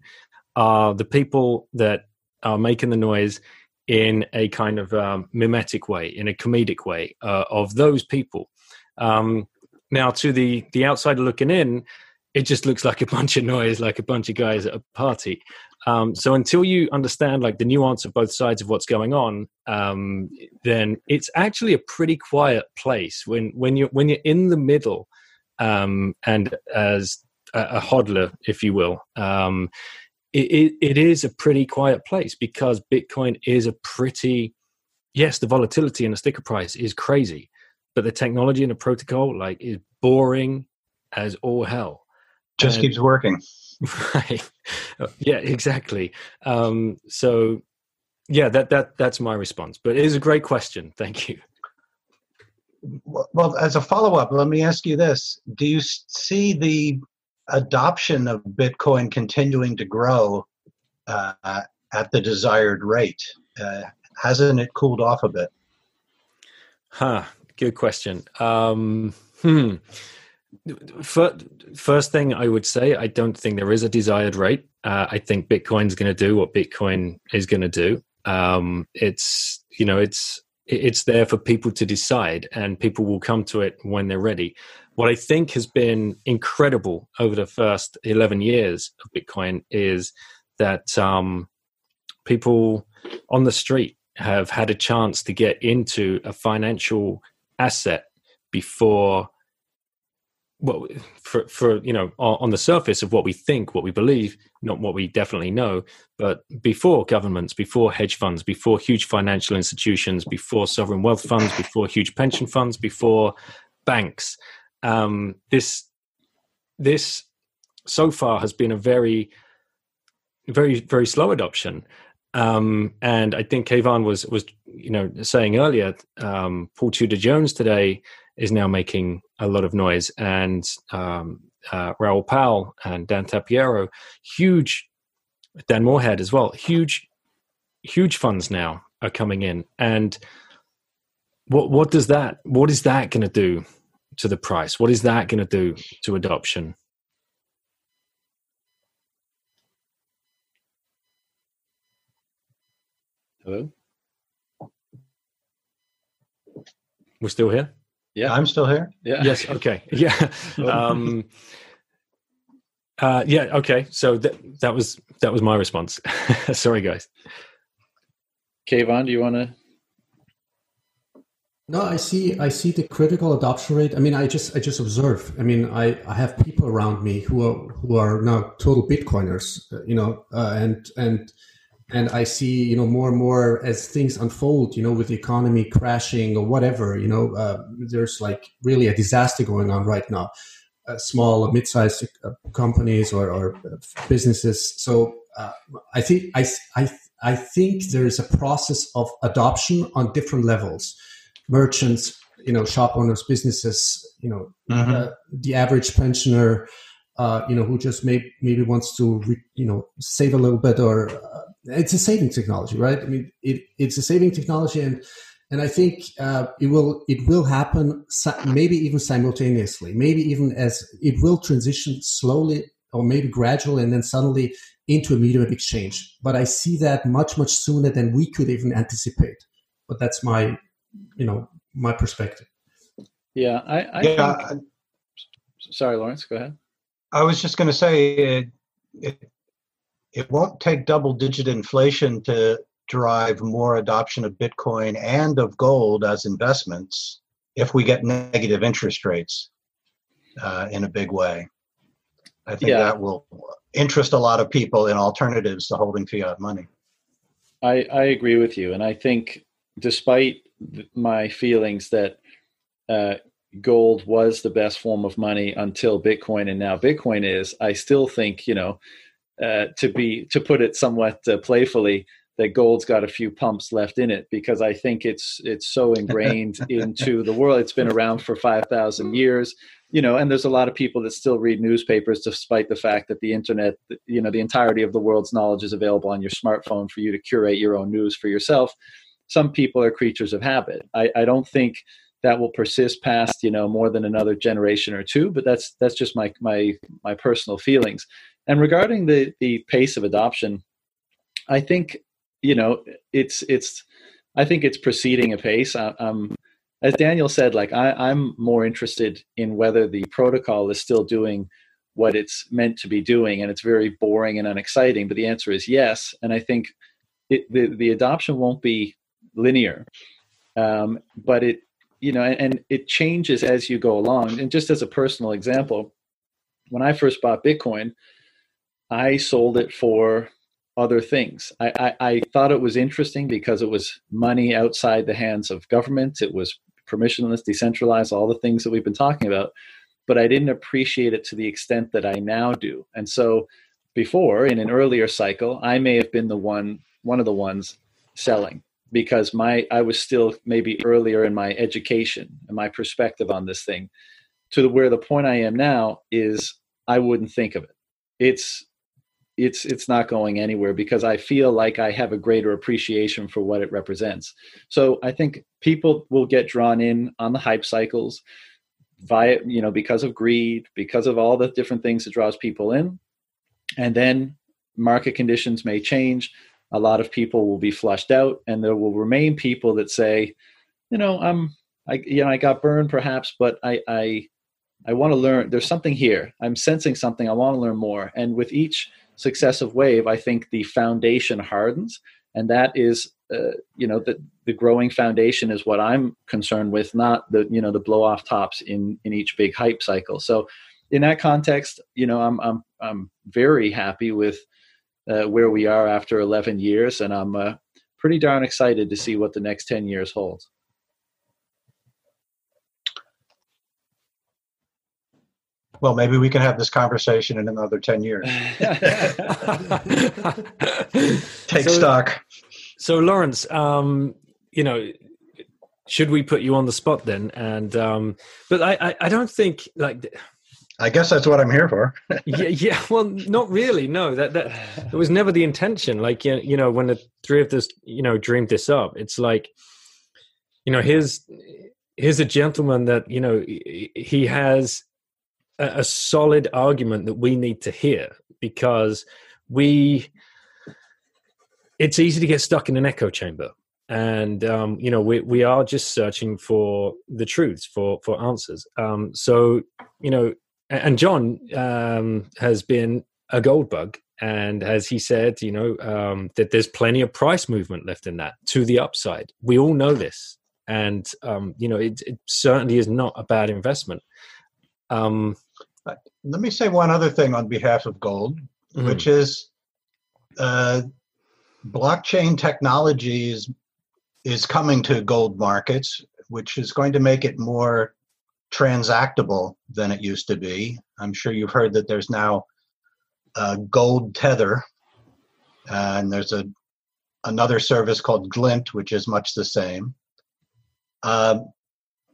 are the people that are making the noise in a kind of um, mimetic way in a comedic way uh, of those people. Um, now, to the the outsider looking in, it just looks like a bunch of noise, like a bunch of guys at a party. Um, so until you understand like the nuance of both sides of what's going on, um, then it's actually a pretty quiet place when when you when you're in the middle, um, and as a, a, hodler, if you will. Um, it, it, it is a pretty quiet place because Bitcoin is a pretty, yes, the volatility in the sticker price is crazy, but the technology and the protocol like is boring as all hell. Just and, keeps working. Right. Yeah, exactly. Um, so yeah, that that that's my response. But it is a great question. Thank you. Well, as a follow up, let me ask you this: Do you see the adoption of Bitcoin continuing to grow uh, at the desired rate? Uh, hasn't it cooled off a bit? Huh. Good question. Um, hmm. First thing I would say, I don't think there is a desired rate. Uh, I think Bitcoin's going to do what Bitcoin is going to do. Um, it's you know it's it's there for people to decide, and people will come to it when they're ready. What I think has been incredible over the first eleven years of Bitcoin is that um, people on the street have had a chance to get into a financial asset before well for for you know on the surface of what we think what we believe not what we definitely know but before governments before hedge funds before huge financial institutions before sovereign wealth funds before huge pension funds before banks um, this this so far has been a very very very slow adoption um, and I think Kayvon was was you know saying earlier, um, Paul Tudor Jones today is now making a lot of noise, and um, uh, Raoul Pal and Dan Tapiero, huge, Dan Morehead as well, huge, huge funds now are coming in, and what what does that what is that going to do to the price? What is that going to do to adoption? Hello? We're still here? Yeah. I'm still here. Yeah. Yes. Okay. Yeah. um, uh, yeah. Okay. So that that was that was my response. Sorry, guys. Kayvon, do you want to? No, I see. I see the critical adoption rate. I mean, I just I just observe. I mean, I, I have people around me who are who are now total Bitcoiners. Uh, you know, uh, and and and I see, you know, more and more as things unfold, you know, with the economy crashing or whatever, you know, uh, there's like really a disaster going on right now. Uh, small, or mid-sized uh, companies or, or, businesses. So uh, I think I, I I think there is a process of adoption on different levels. Merchants, you know, shop owners, businesses, you know, mm-hmm. uh, the average pensioner, uh, you know, who just may, maybe wants to, re, you know, save a little bit, or uh, it's a saving technology, right? I mean, it, it's a saving technology, and and I think uh, it will it will happen maybe even simultaneously, maybe even as it will transition slowly or maybe gradually, and then suddenly into a medium of exchange. But I see that much much sooner than we could even anticipate. But that's my you know my perspective. Yeah, I, I yeah. Think, sorry, Lawrence. Go ahead. I was just going to say it, it, it won't take double digit inflation to drive more adoption of Bitcoin and of gold as investments if we get negative interest rates uh, in a big way. I think yeah. that will interest a lot of people in alternatives to holding fiat money. I, I agree with you. And I think, despite my feelings that uh, gold was the best form of money until Bitcoin and now Bitcoin is, I still think, you know, uh, to be to put it somewhat uh, playfully, that gold's got a few pumps left in it because I think it's it's so ingrained into the world. It's been around for five thousand years, you know, and there's a lot of people that still read newspapers despite the fact that the internet, you know, the entirety of the world's knowledge is available on your smartphone for you to curate your own news for yourself. Some people are creatures of habit. I, I don't think that will persist past you know more than another generation or two, but that's that's just my my my personal feelings. And regarding the the pace of adoption, I think you know it's it's i think it's proceeding apace. I, um, as daniel said like I, i'm more interested in whether the protocol is still doing what it's meant to be doing and it's very boring and unexciting but the answer is yes and i think it, the, the adoption won't be linear. Um, but it you know and, and it changes as you go along. And just as a personal example when i first bought bitcoin i sold it for other things. I, I, I, thought it was interesting because it was money outside the hands of government. It was permissionless, decentralized, all the things that we've been talking about. But I didn't appreciate it to the extent that I now do. And so before, in an earlier cycle, I may have been the one, one of the ones selling because my I was still maybe earlier in my education and my perspective on this thing to where the point I am now is I wouldn't think of it. It's it's it's not going anywhere because I feel like I have a greater appreciation for what it represents. So I think people will get drawn in on the hype cycles via you know because of greed, because of all the different things that draws people in, and then market conditions may change. A lot of people will be flushed out, and there will remain people that say, you know, I'm I you know I got burned perhaps, but I I I want to learn. There's something here. I'm sensing something. I want to learn more. And with each successive wave, I think the foundation hardens, and that is, uh, you know, the the growing foundation is what I'm concerned with, not the you know the blow off tops in in each big hype cycle. So, in that context, you know, I'm I'm I'm very happy with uh, where we are after 11 years, and I'm uh, pretty darn excited to see what the next 10 years holds. Well, maybe we can have this conversation in another 10 years. Take so, stock. So, Lawrence, um, you know, should we put you on the spot then? And, um, but I, I, I don't think like, I guess that's what I'm here for. yeah, yeah. Well, not really. No, that that it was never the intention. Like you, you know, when the three of us, you know, dreamed this up, it's like, you know, here's here's a gentleman that you know he has a, a solid argument that we need to hear because we it's easy to get stuck in an echo chamber. And um, you know we we are just searching for the truths for for answers. Um, so you know and john um, has been a gold bug. And as he said you know um, that there's plenty of price movement left in that to the upside. We all know this. And um, you know it, it, certainly is not a bad investment. Um, let me say one other thing on behalf of gold, mm-hmm. which is uh, blockchain technologies is is coming to gold markets, which is going to make it more transactable than it used to be. I'm sure you've heard that there's now a gold tether, and there's a another service called Glint, which is much the same. Um,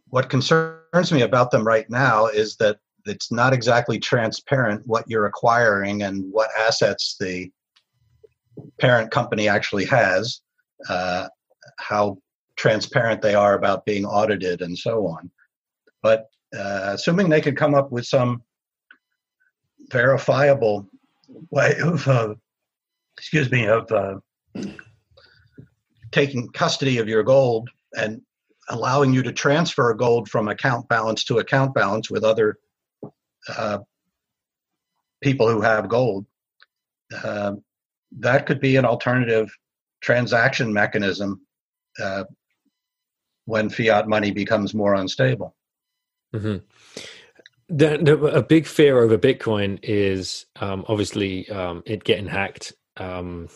what concerns me about them right now is that it's not exactly transparent what you're acquiring and what assets the parent company actually has, uh, how transparent they are about being audited, and so on. But uh, assuming they could come up with some verifiable way of, uh, excuse me, of uh, taking custody of your gold and allowing you to transfer gold from account balance to account balance with other uh, people who have gold. Uh, that could be an alternative transaction mechanism uh, when fiat money becomes more unstable. Mm-hmm. The, the, a big fear over Bitcoin is um, obviously um, it getting hacked. Um,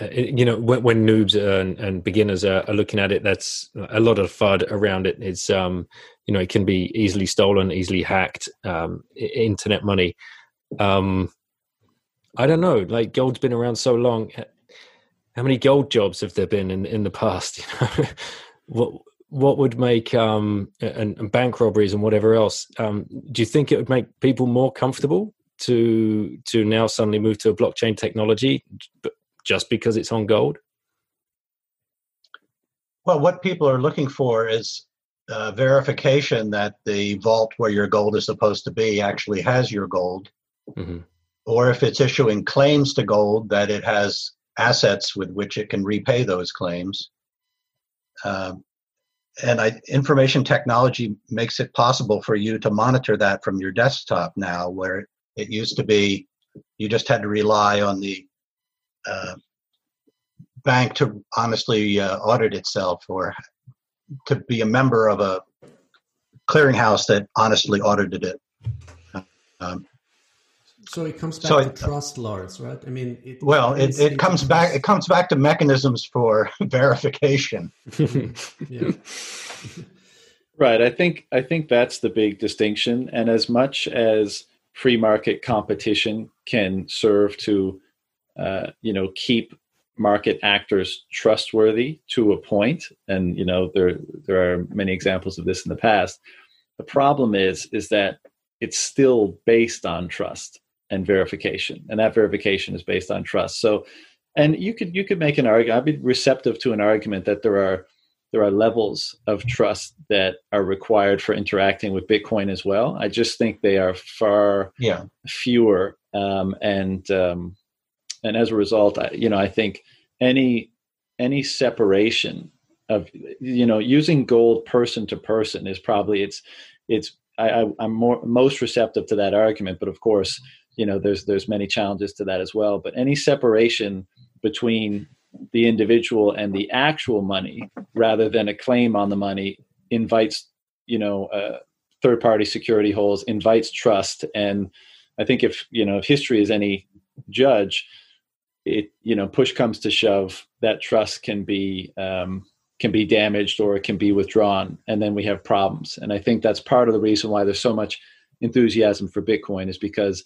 uh, you know, when, when noobs and, and beginners are, are, looking at it, that's a lot of FUD around it. It's um, you know, it can be easily stolen, easily hacked. Um, internet money. Um, I don't know. Like gold's been around so long. How many gold jobs have there been in in the past? You know, what what would make um and, and bank robberies and whatever else? Um, do you think it would make people more comfortable to to now suddenly move to a blockchain technology, just because it's on gold? Well, what people are looking for is uh, verification that the vault where your gold is supposed to be actually has your gold. Mm-hmm or if it's issuing claims to gold, that it has assets with which it can repay those claims. Um, and I, information technology makes it possible for you to monitor that from your desktop now, where it used to be you just had to rely on the uh, bank to honestly uh, audit itself or to be a member of a clearinghouse that honestly audited it. Um, so it comes back so to it, trust, Lawrence, right? I mean, it, well, it, it comes back. It comes back to mechanisms for verification. right. I think I think that's the big distinction. And as much as free market competition can serve to, uh, you know, keep market actors trustworthy to a point, and you know, there there are many examples of this in the past. The problem is is that it's still based on trust and verification, and that verification is based on trust. So, and you could you could make an argument. I'd be receptive to an argument that there are there are levels of trust that are required for interacting with Bitcoin as well. I just think they are far yeah. fewer, um, and um, and as a result, I, you know, I think any any separation of you know using gold person to person is probably it's it's I, am more most receptive to that argument, but of course, you know there's there's many challenges to that as well. But any separation between the individual and the actual money rather than a claim on the money invites you know uh, third party security holes invites trust. And i think if you know if history is any judge it you know push comes to shove that trust can be um, can be damaged or it can be withdrawn and then we have problems and i think that's part of the reason why there's so much enthusiasm for bitcoin is because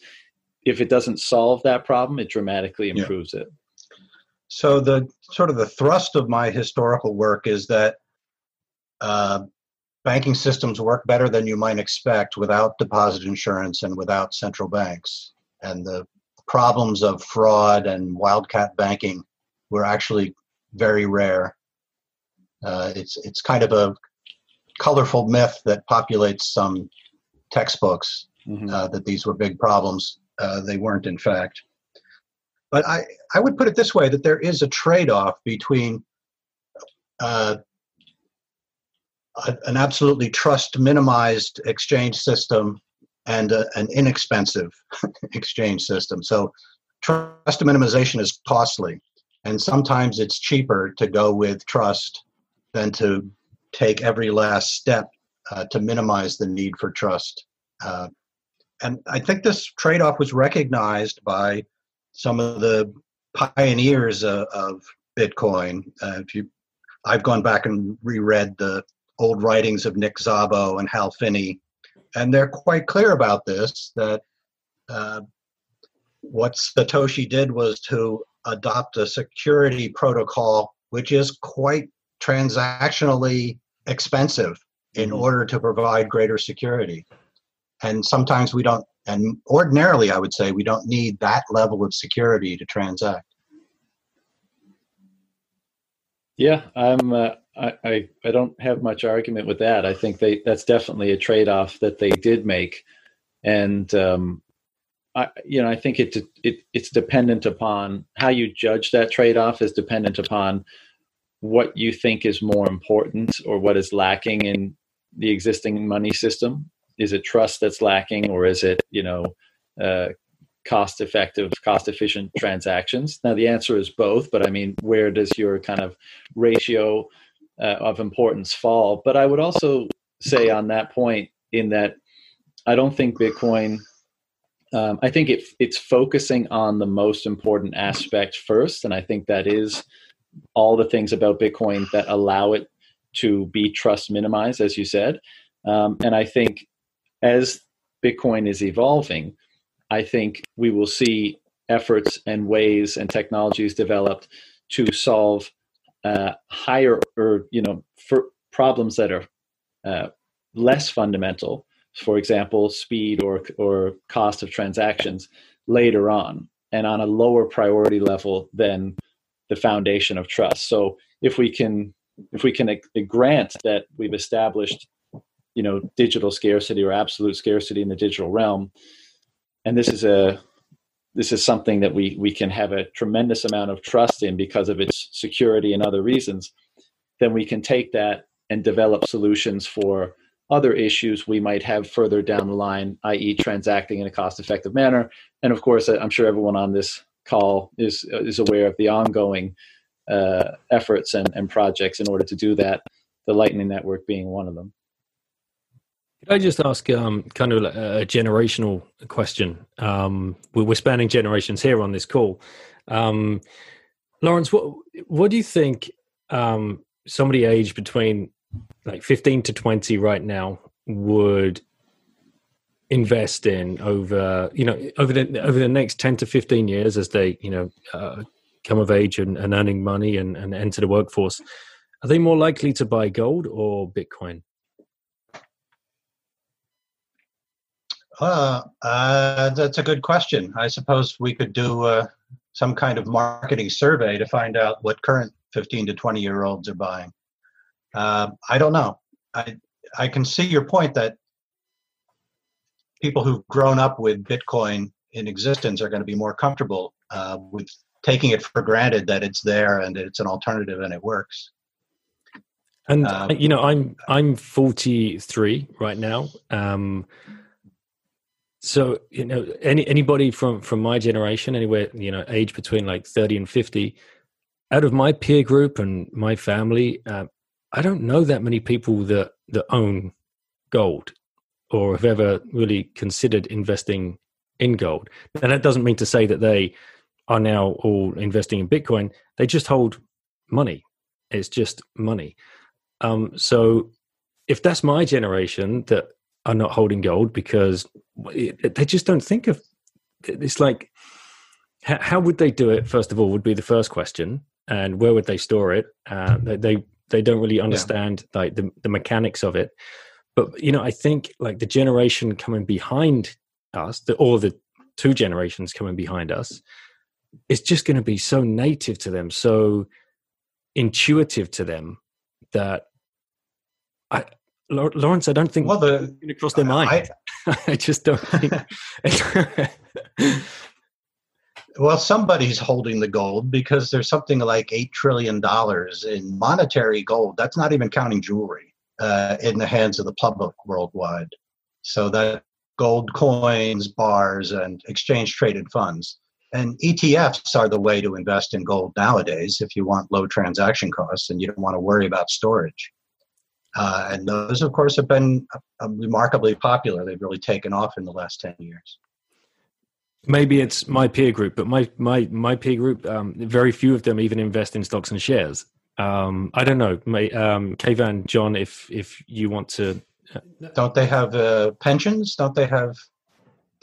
if it doesn't solve that problem, it dramatically improves yeah. it. So the sort of the thrust of my historical work is that uh, banking systems work better than you might expect without deposit insurance and without central banks, and the problems of fraud and wildcat banking were actually very rare. Uh, it's it's kind of a colorful myth that populates some textbooks mm-hmm. uh, that these were big problems. Uh, they weren't, in fact. But I, I would put it this way that there is a trade off between uh, an absolutely trust minimized exchange system and a, an inexpensive exchange system. So, trust minimization is costly, and sometimes it's cheaper to go with trust than to take every last step uh, to minimize the need for trust. Uh, and I think this trade off was recognized by some of the pioneers uh, of Bitcoin. Uh, if you, I've gone back and reread the old writings of Nick Szabo and Hal Finney, and they're quite clear about this that uh, what Satoshi did was to adopt a security protocol which is quite transactionally expensive in mm-hmm. order to provide greater security. And sometimes we don't, and ordinarily I would say we don't need that level of security to transact. Yeah, I'm. Uh, I, I don't have much argument with that. I think they that's definitely a trade off that they did make, and um, I you know I think it, it it's dependent upon how you judge that trade off is dependent upon what you think is more important or what is lacking in the existing money system. Is it trust that's lacking, or is it you know uh, cost effective, cost efficient transactions? Now, the answer is both, but I mean, where does your kind of ratio uh, of importance fall? But I would also say on that point, in that I don't think Bitcoin. Um, I think it, it's focusing on the most important aspect first, and I think that is all the things about Bitcoin that allow it to be trust minimized, as you said. Um, and I think as Bitcoin is evolving, I think we will see efforts and ways and technologies developed to solve uh, higher or you know for problems that are uh, less fundamental. For example, speed or or cost of transactions later on, and on a lower priority level than the foundation of trust. So if we can if we can grant that we've established you know digital scarcity or absolute scarcity in the digital realm and this is a this is something that we we can have a tremendous amount of trust in because of its security and other reasons. Then we can take that and develop solutions for other issues we might have further down the line i.e transacting in a cost effective manner. And of course i'm sure everyone on this call is is aware of the ongoing uh, efforts and, and projects in order to do that the lightning network being one of them could I just ask um, kind of a generational question? Um, we're spanning generations here on this call. Um, Lawrence, what what do you think um, somebody aged between like 15 to 20 right now would invest in over you know over the over the next 10 to 15 years as they you know uh, come of age and, and earning money and, and enter the workforce are they more likely to buy gold or bitcoin Uh, uh, that's a good question. I suppose we could do uh, some kind of marketing survey to find out what current 15 to 20 year olds are buying. Uh, I don't know. I I can see your point that people who've grown up with Bitcoin in existence are going to be more comfortable uh, with taking it for granted that it's there and it's an alternative and it works. And um, you know, I'm I'm 43 right now. Um, so you know, any anybody from from my generation, anywhere you know, age between like thirty and fifty, out of my peer group and my family, uh, I don't know that many people that that own gold or have ever really considered investing in gold. And that doesn't mean to say that they are now all investing in Bitcoin. They just hold money. It's just money. Um, so if that's my generation that are not holding gold because they just don't think of it's like how would they do it first of all would be the first question. And where would they store it? Uh, they, they, they don't really understand yeah. like the, the mechanics of it. But you know i think like the generation coming behind us the, or the two generations coming behind us is just going to be so native to them so intuitive to them that I, Lawrence, I don't think well, the, across their mind. I, I just don't think. well, somebody's holding the gold because there's something like eight trillion dollars in monetary gold. That's not even counting jewelry uh, in the hands of the public worldwide. So that gold coins, bars, and exchange traded funds. And ETFs are the way to invest in gold nowadays if you want low transaction costs and you don't want to worry about storage. Uh, and those, of course, have been uh, remarkably popular. They've really taken off in the last 10 years. Maybe it's my peer group, but my my my peer group, um, very few of them even invest in stocks and shares. Um, I don't know, may, um, Kayvon, John, if if you want to, uh, don't they have uh, pensions? Don't they have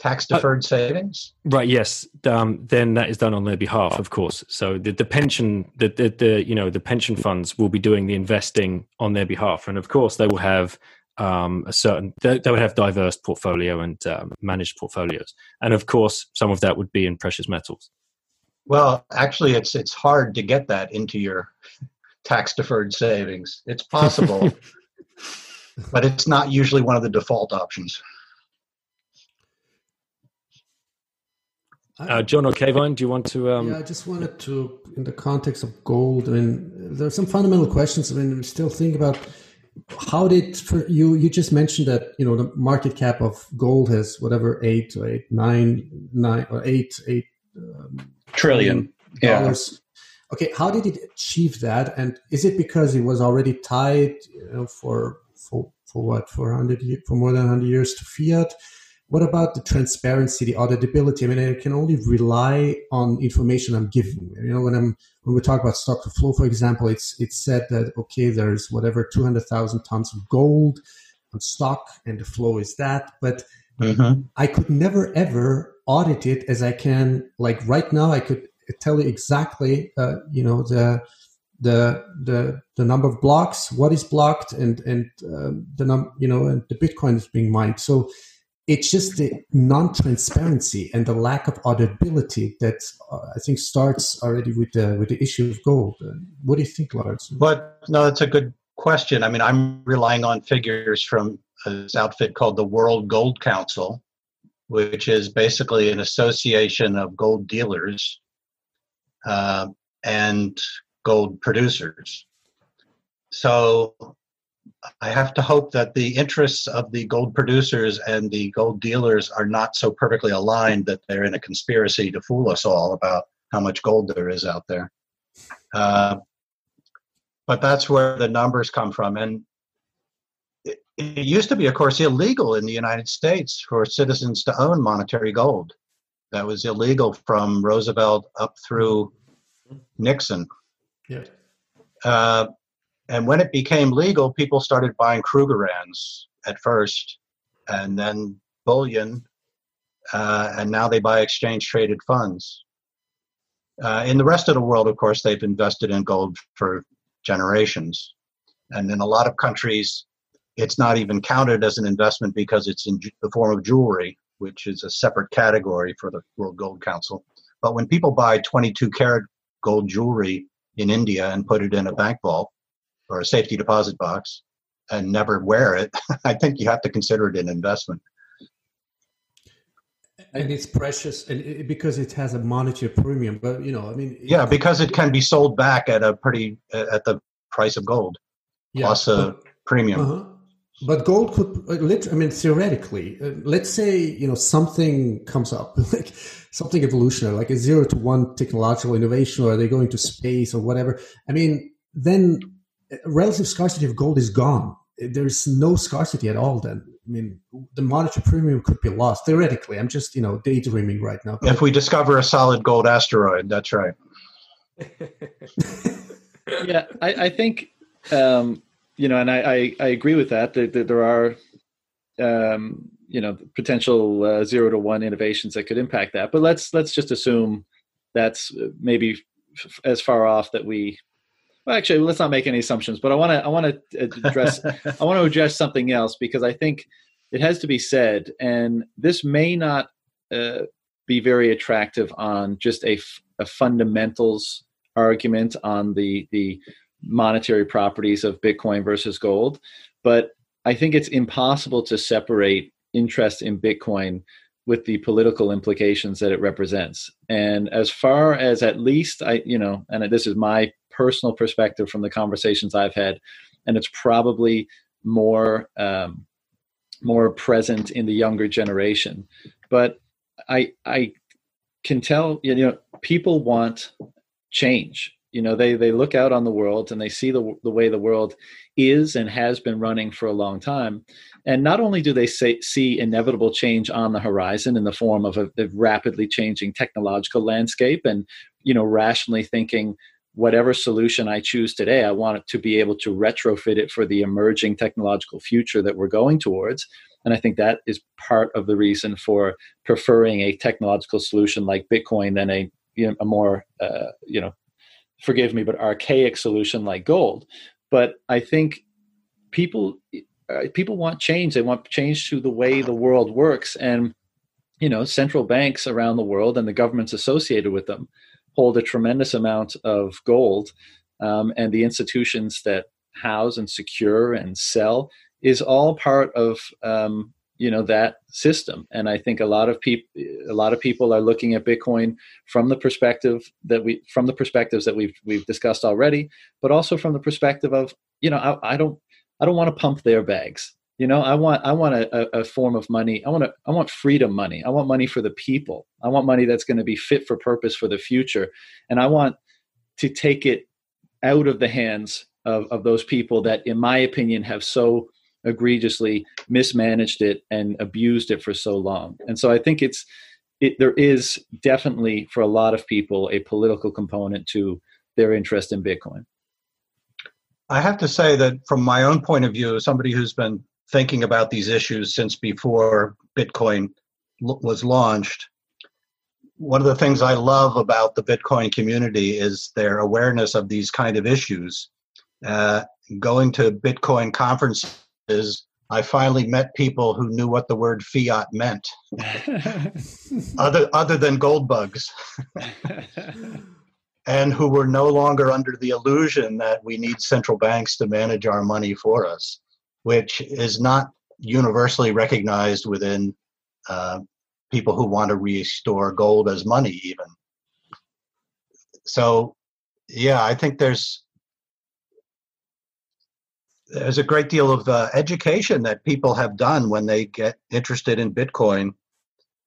tax deferred uh, savings? Right. Yes. Um, then that is done on their behalf, of course. So the, the pension, the, the, the you know the pension funds will be doing the investing on their behalf, and of course they will have um, a certain they, they, would have diverse portfolio and um, managed portfolios, and of course some of that would be in precious metals. Well, actually, it's it's hard to get that into your tax deferred savings. It's possible, but it's not usually one of the default options. Uh, John or Kayvon, do you want to? Um... Yeah, I just wanted to, in the context of gold, I mean, there are some fundamental questions. I mean, we still think about how did for you? You just mentioned that you know the market cap of gold has whatever eight or eight, nine, nine or eight, eight um, trillion dollars. Yeah. Okay, how did it achieve that? And is it because it was already tied, you know, for for for what for hundred for more than hundred years to fiat? What about the transparency, the auditability? I mean, I can only rely on information I'm given. You know, when I'm when we talk about stock to flow, for example, it's it's said that okay, there's whatever two hundred thousand tons of gold on stock, and the flow is that. But mm-hmm. I could never ever audit it as I can. Like right now, I could tell you exactly, uh, you know, the the the the number of blocks, what is blocked, and and uh, the num, you know, and the Bitcoin is being mined. So it's just the non-transparency and the lack of auditability that uh, I think starts already with the with the issue of gold. Uh, what do you think, Lawrence? But no, that's a good question. I mean, I'm relying on figures from this outfit called the World Gold Council, which is basically an association of gold dealers uh, and gold producers. So I have to hope that the interests of the gold producers and the gold dealers are not so perfectly aligned that they're in a conspiracy to fool us all about how much gold there is out there. Uh, but that's where the numbers come from. And it, it used to be, of course, illegal in the United States for citizens to own monetary gold. That was illegal from Roosevelt up through Nixon. Yeah. Uh, and when it became legal, people started buying Krugerrands at first, and then bullion, uh, and now they buy exchange traded funds. Uh, in the rest of the world, of course, they've invested in gold for generations. And in a lot of countries, it's not even counted as an investment because it's in the form of jewelry, which is a separate category for the World Gold Council. But when people buy 22 karat gold jewelry in India and put it in a bank vault, or a safety deposit box and never wear it, I think you have to consider it an investment. And it's precious, and it, because it has a monetary premium. But you know, I mean, yeah, because it can be sold back at a pretty at the price of gold, yeah, plus a but, premium. Uh-huh. But gold could, uh, I mean, theoretically, uh, let's say you know something comes up, like something evolutionary, like a zero to one technological innovation, or are they going to space or whatever? I mean, then relative scarcity of gold is gone. There's no scarcity at all. Then I mean, the monetary premium could be lost theoretically. I'm just you know daydreaming right now. If we discover a solid gold asteroid, that's right. yeah, I, I think um, you know, and I, I, I agree with that. That, that there are um, you know potential uh, zero to one innovations that could impact that. But let's let's just assume that's maybe f- as far off that we well, actually, let's not make any assumptions. But I want to I want to address I want to address something else because I think it has to be said, and this may not uh, be very attractive on just a, a fundamentals argument on the the monetary properties of Bitcoin versus gold, but I think it's impossible to separate interest in Bitcoin with the political implications that it represents. And as far as at least I, you know, and this is my personal perspective from the conversations I've had, and it's probably more um, more present in the younger generation. But I I can tell you know people want change. You know they they look out on the world and they see the the way the world is and has been running for a long time. And not only do they say, see inevitable change on the horizon in the form of a, a rapidly changing technological landscape and you know rationally thinking whatever solution I choose today, I want it to be able to retrofit it for the emerging technological future that we're going towards. And I think that is part of the reason for preferring a technological solution like Bitcoin than a you know, a more uh, you know forgive me but archaic solution like gold. But I think people uh, people want change. They want change to the way the world works, and you know central banks around the world and the governments associated with them hold a tremendous amount of gold, um, and the institutions that house and secure and sell is all part of um, you know that system. And i think a lot of people a lot of people are looking at bitcoin from the perspective that we from the perspectives that we've we've discussed already but also from the perspective of you know i, I don't i don't want to pump their bags you know i want i want a, a form of money. I want to i want freedom money. I want money for the people. I want money that's going to be fit for purpose for the future. And i want to take it out of the hands of, of those people that in my opinion have so egregiously mismanaged it and abused it for so long. And so i think it's it, there is definitely for a lot of people a political component to their interest in bitcoin. I have to say that from my own point of view, somebody who's been thinking about these issues since before Bitcoin l- was launched. One of the things I love about the Bitcoin community is their awareness of these kind of issues. Uh, going to Bitcoin conferences, I finally met people who knew what the word fiat meant, other other than gold bugs, and who were no longer under the illusion that we need central banks to manage our money for us which is not universally recognized within uh, people who want to restore gold as money, even. So, yeah, I think there's there's a great deal of uh, education that people have done when they get interested in Bitcoin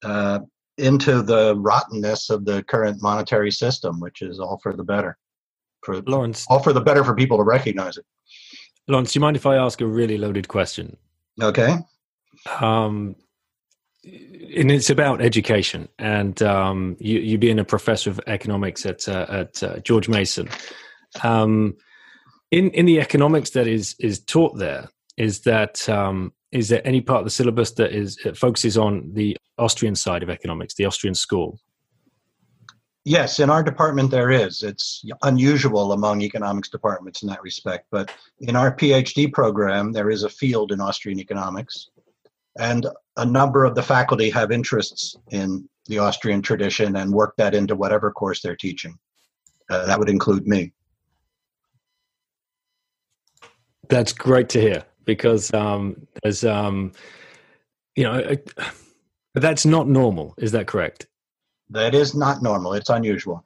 uh, into the rottenness of the current monetary system, which is all for the better. For Lawrence, all for the better for people to recognize it. Lawrence, do you mind if I ask a really loaded question? Okay. Um, and it's about education, and um, you, you being a professor of economics at uh, at uh, George Mason. Um, in in the economics that is is taught there, is that um, is there any part of the syllabus that is focuses on the Austrian side of economics, the Austrian school? Yes, in our department there is. It's unusual among economics departments in that respect. But in our PhD program, there is a field in Austrian economics. And a number of the faculty have interests in the Austrian tradition and work that into whatever course they're teaching. Uh, that would include me. That's great to hear because um, there's, um, you know, that's not normal. Is that correct? That is not normal. It's unusual.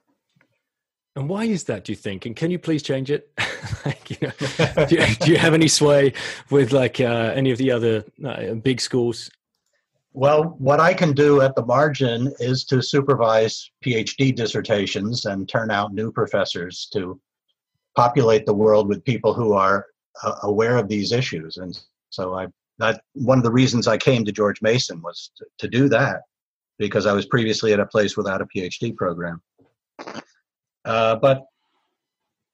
And why is that, do you think? And can you please change it? like, you know, do, you, do, you, have any sway with like uh, any of the other uh, big schools? Well, what I can do at the margin is to supervise PhD dissertations and turn out new professors to populate the world with people who are uh, aware of these issues. And so I that one of the reasons I came to George Mason was to, to do that because I was previously at a place without a PhD program. Uh, but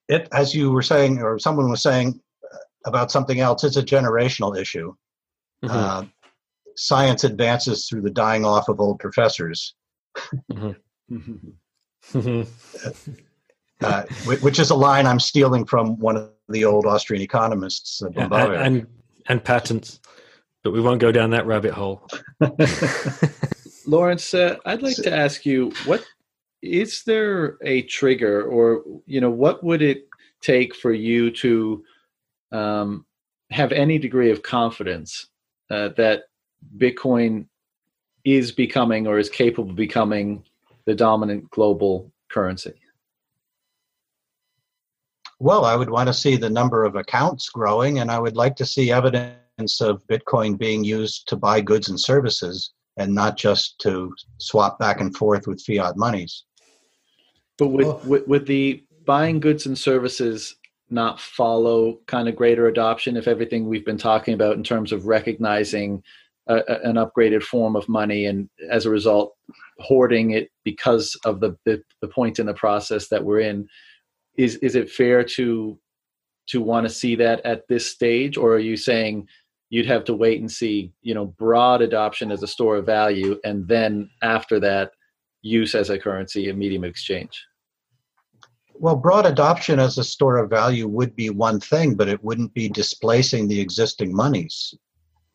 it, as you were saying, or someone was saying about something else, it's a generational issue. Mm-hmm. Uh, science advances through the dying off of old professors. Mm-hmm. uh, which is a line I'm stealing from one of the old Austrian economists, uh, and, and, and patents, but we won't go down that rabbit hole. Lawrence, uh, I'd like to ask you what is there a trigger, or you know, what would it take for you to um, have any degree of confidence uh, that Bitcoin is becoming or is capable of becoming the dominant global currency? Well, I would want to see the number of accounts growing, and I would like to see evidence of Bitcoin being used to buy goods and services and not just to swap back and forth with fiat monies. But would, oh. would, would the buying goods and services not follow kind of greater adoption if everything we've been talking about in terms of recognizing a, a, an upgraded form of money and as a result hoarding it because of the, the, the point in the process that we're in is is it fair to to want to see that at this stage, or are you saying you'd have to wait and see, you know, broad adoption as a store of value, and then after that, use as a currency, a medium of exchange? Well, broad adoption as a store of value would be one thing, but it wouldn't be displacing the existing monies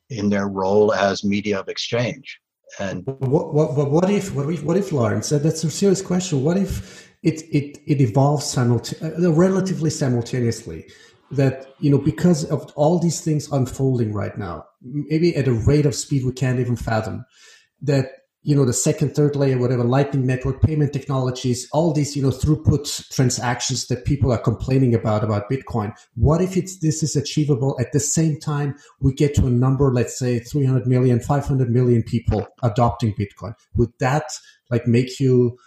in their role as media of exchange. And what, what, what if, what if, what if, Lawrence? That's a serious question. What if it it it evolves simultaneously, uh, relatively simultaneously? That you know, because of all these things unfolding right now, maybe at a rate of speed we can't even fathom. That you know the second third layer whatever lightning network payment technologies all these you know throughput transactions that people are complaining about about bitcoin what if it's this is achievable at the same time we get to a number let's say 300 million 500 million people adopting bitcoin would that like make you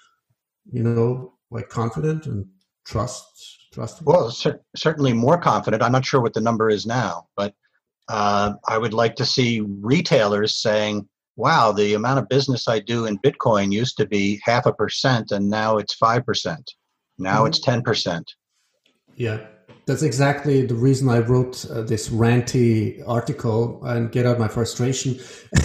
you know like confident and trust well cer- certainly more confident i'm not sure what the number is now but uh, i would like to see retailers saying wow, the amount of business I do in Bitcoin used to be half a percent and now it's 5%. Now mm-hmm. it's 10%. Yeah, that's exactly the reason I wrote uh, this ranty article and get out my frustration.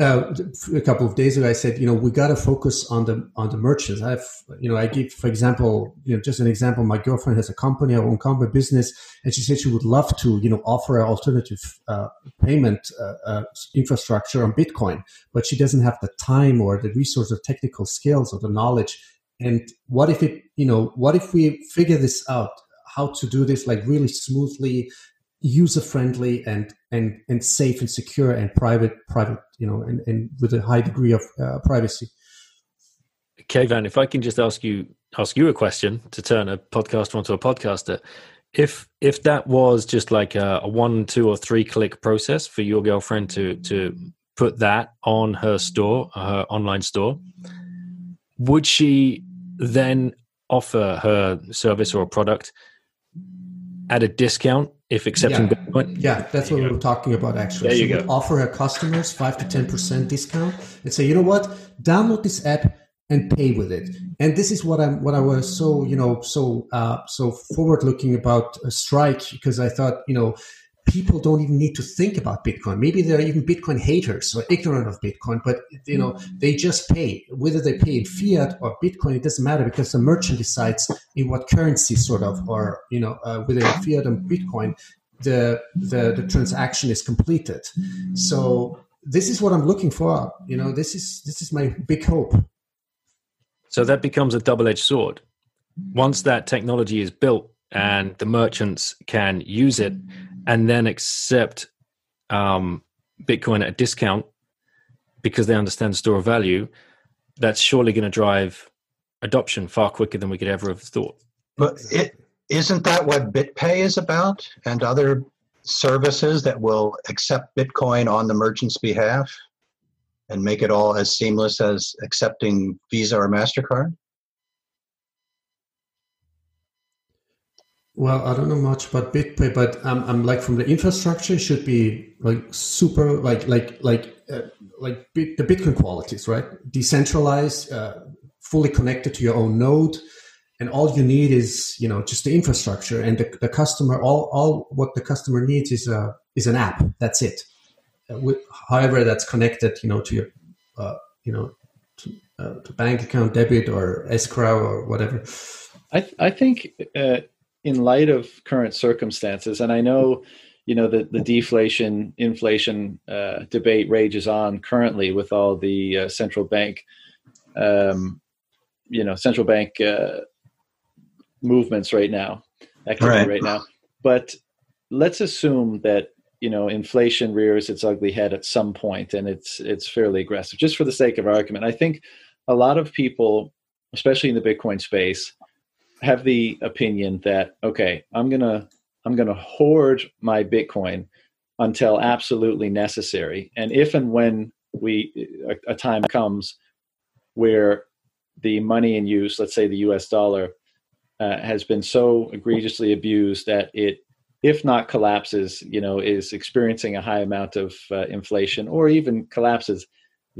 uh, a couple of days ago, I said, you know, we got to focus on the on the merchants. I've, you know, I give, for example, you know, just an example. My girlfriend has a company, her own company business, and she said she would love to, you know, offer an alternative uh, payment uh, uh, infrastructure on Bitcoin, but she doesn't have the time or the resource or technical skills or the knowledge. And what if it, you know, what if we figure this out? How to do this like really smoothly user friendly and and and safe and secure and private private you know and, and with a high degree of uh, privacy. Kayvon, if I can just ask you ask you a question to turn a podcaster onto a podcaster, if if that was just like a, a, one, two, or three click process for your girlfriend to to put that on her store, her online store, would she then offer her service or product at a discount if accepting yeah. Bitcoin? Yeah, that's what we were talking about actually. There you go. offer our customers five to ten percent discount and say, you know what, download this app and pay with it. And this is what I'm what I was so you know so uh, so forward looking about a strike because I thought you know people don't even need to think about Bitcoin. Maybe they're even Bitcoin haters or ignorant of Bitcoin, but you know they just pay whether they pay in fiat or Bitcoin. It doesn't matter because the merchant decides in what currency, sort of, or you know uh, whether fiat or Bitcoin, the, the the transaction is completed. So this is what I'm looking for. You know, this is this is my big hope. So that becomes a double-edged sword. Once that technology is built and the merchants can use it and then accept um, Bitcoin at a discount because they understand the store of value, that's surely going to drive adoption far quicker than we could ever have thought. But it isn't that what BitPay is about and other services that will accept Bitcoin on the merchant's behalf and make it all as seamless as accepting Visa or MasterCard? Well, I don't know much about BitPay, but I'm, I'm like from the infrastructure should be like super like like like uh, like bit, the Bitcoin qualities, right? Decentralized, uh, fully connected to your own node, and all you need is you know just the infrastructure and the, the customer. All all what the customer needs is a is an app. That's it. Uh, with, however, that's connected, you know, to your uh, you know to, uh, to bank account, debit or escrow or whatever. I th- I think uh, in light of current circumstances, and I know, you know, the, the deflation inflation uh, debate rages on currently with all the uh, central bank, um, you know, central bank uh, movements right now, activity right. right now. But let's assume that you know inflation rears its ugly head at some point, and it's it's fairly aggressive. Just for the sake of argument, I think a lot of people, especially in the Bitcoin space, have the opinion that okay, I'm gonna I'm gonna hoard my Bitcoin until absolutely necessary, and if and when we a, a time comes where the money in use, let's say the U.S. dollar, uh, has been so egregiously abused that it, if not collapses, you know, is experiencing a high amount of uh, inflation, or even collapses,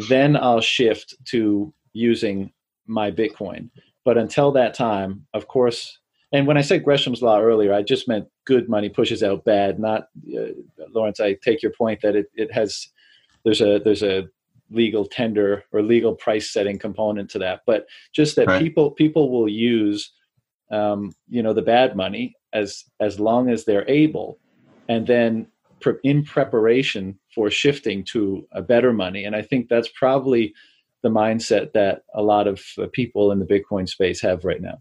then I'll shift to using my Bitcoin. But until that time, of course, and when I said Gresham's law earlier, I just meant good money pushes out bad. Not uh, Lawrence. I take your point that it, it has there's a there's a legal tender or legal price setting component to that, but just that right. people people will use um, you know the bad money as as long as they're able, and then in preparation for shifting to a better money. And I think that's probably the mindset that a lot of uh, people in the Bitcoin space have right now.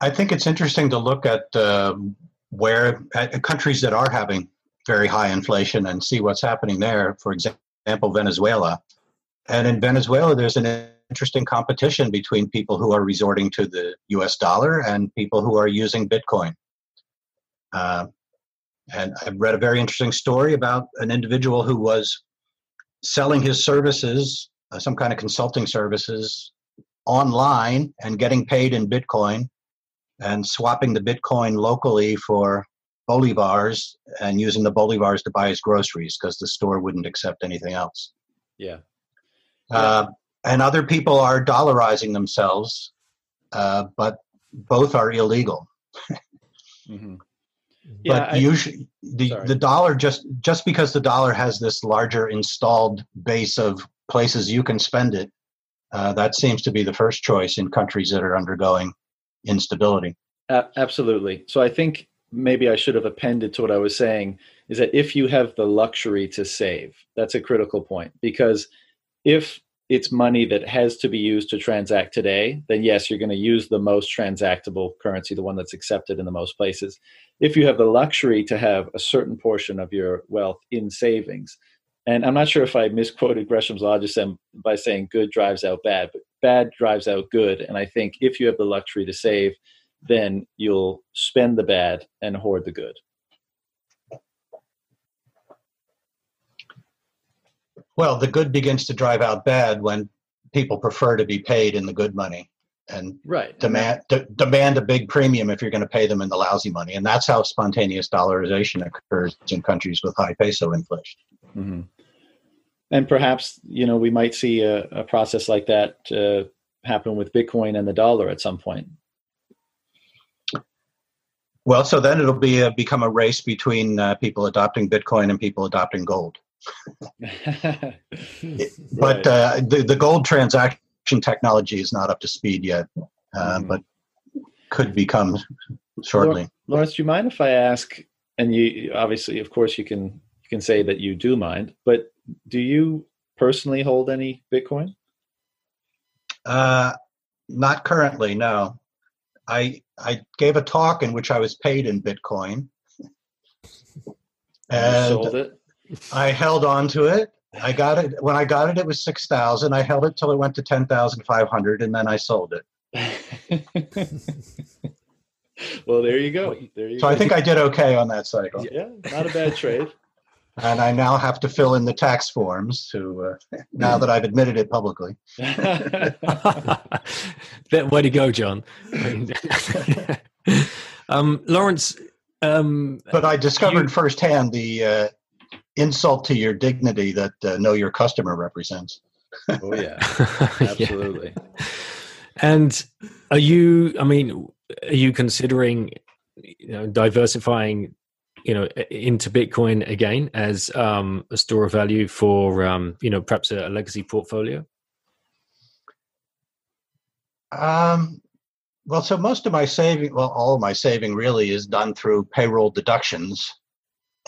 I think it's interesting to look at uh, where at countries that are having very high inflation and see what's happening there. For example, Venezuela. And in Venezuela, there's an interesting competition between people who are resorting to the US dollar and people who are using Bitcoin. Uh, and I've read a very interesting story about an individual who was selling his services, uh, some kind of consulting services, online and getting paid in Bitcoin and swapping the Bitcoin locally for bolivars and using the bolivars to buy his groceries because the store wouldn't accept anything else. Yeah. Uh, and other people are dollarizing themselves, uh, but both are illegal. mm-hmm. Yeah, but I, usually the, the dollar just just because the dollar has this larger installed base of places you can spend it, uh, that seems to be the first choice in countries that are undergoing instability. Uh, absolutely. So I think maybe I should have appended to what I was saying is that if you have the luxury to save, that's a critical point because if it's money that has to be used to transact today, then yes, you're going to use the most transactable currency, the one that's accepted in the most places. If you have the luxury to have a certain portion of your wealth in savings, and I'm not sure if I misquoted Gresham's law just by saying good drives out bad, but bad drives out good. And I think if you have the luxury to save, then you'll spend the bad and hoard the good. Well, the good begins to drive out bad when people prefer to be paid in the good money and right. demand d- demand a big premium if you're going to pay them in the lousy money, and that's how spontaneous dollarization occurs in countries with high peso inflation. Mm-hmm. And perhaps you know we might see a, a process like that uh, happen with Bitcoin and the dollar at some point. Well, so then it'll be a, become a race between uh, people adopting Bitcoin and people adopting gold. but uh, the, the gold transaction technology is not up to speed yet, uh, mm-hmm. but could become shortly. Lawrence, do you mind if I ask? And you obviously, of course, you can you can say that you do mind, but do you personally hold any Bitcoin? Uh, not currently, no. I I gave a talk in which I was paid in Bitcoin. And sold it. I held on to it. I got it when I got it. It was six thousand. I held it till it went to ten thousand five hundred, and then I sold it. well, there you go. There you so go. I think I did okay on that cycle. Yeah, not a bad trade. and I now have to fill in the tax forms to uh, now that I've admitted it publicly. Way to go, John. um, Lawrence. Um, but I discovered you, firsthand the uh, insult to your dignity that uh, know your customer represents. oh yeah, absolutely. yeah. And are you? I mean, are you considering you know, diversifying? You know, into Bitcoin again as um, a store of value for um, you know perhaps a, a legacy portfolio. Um, well, so most of my saving, well, all of my saving really is done through payroll deductions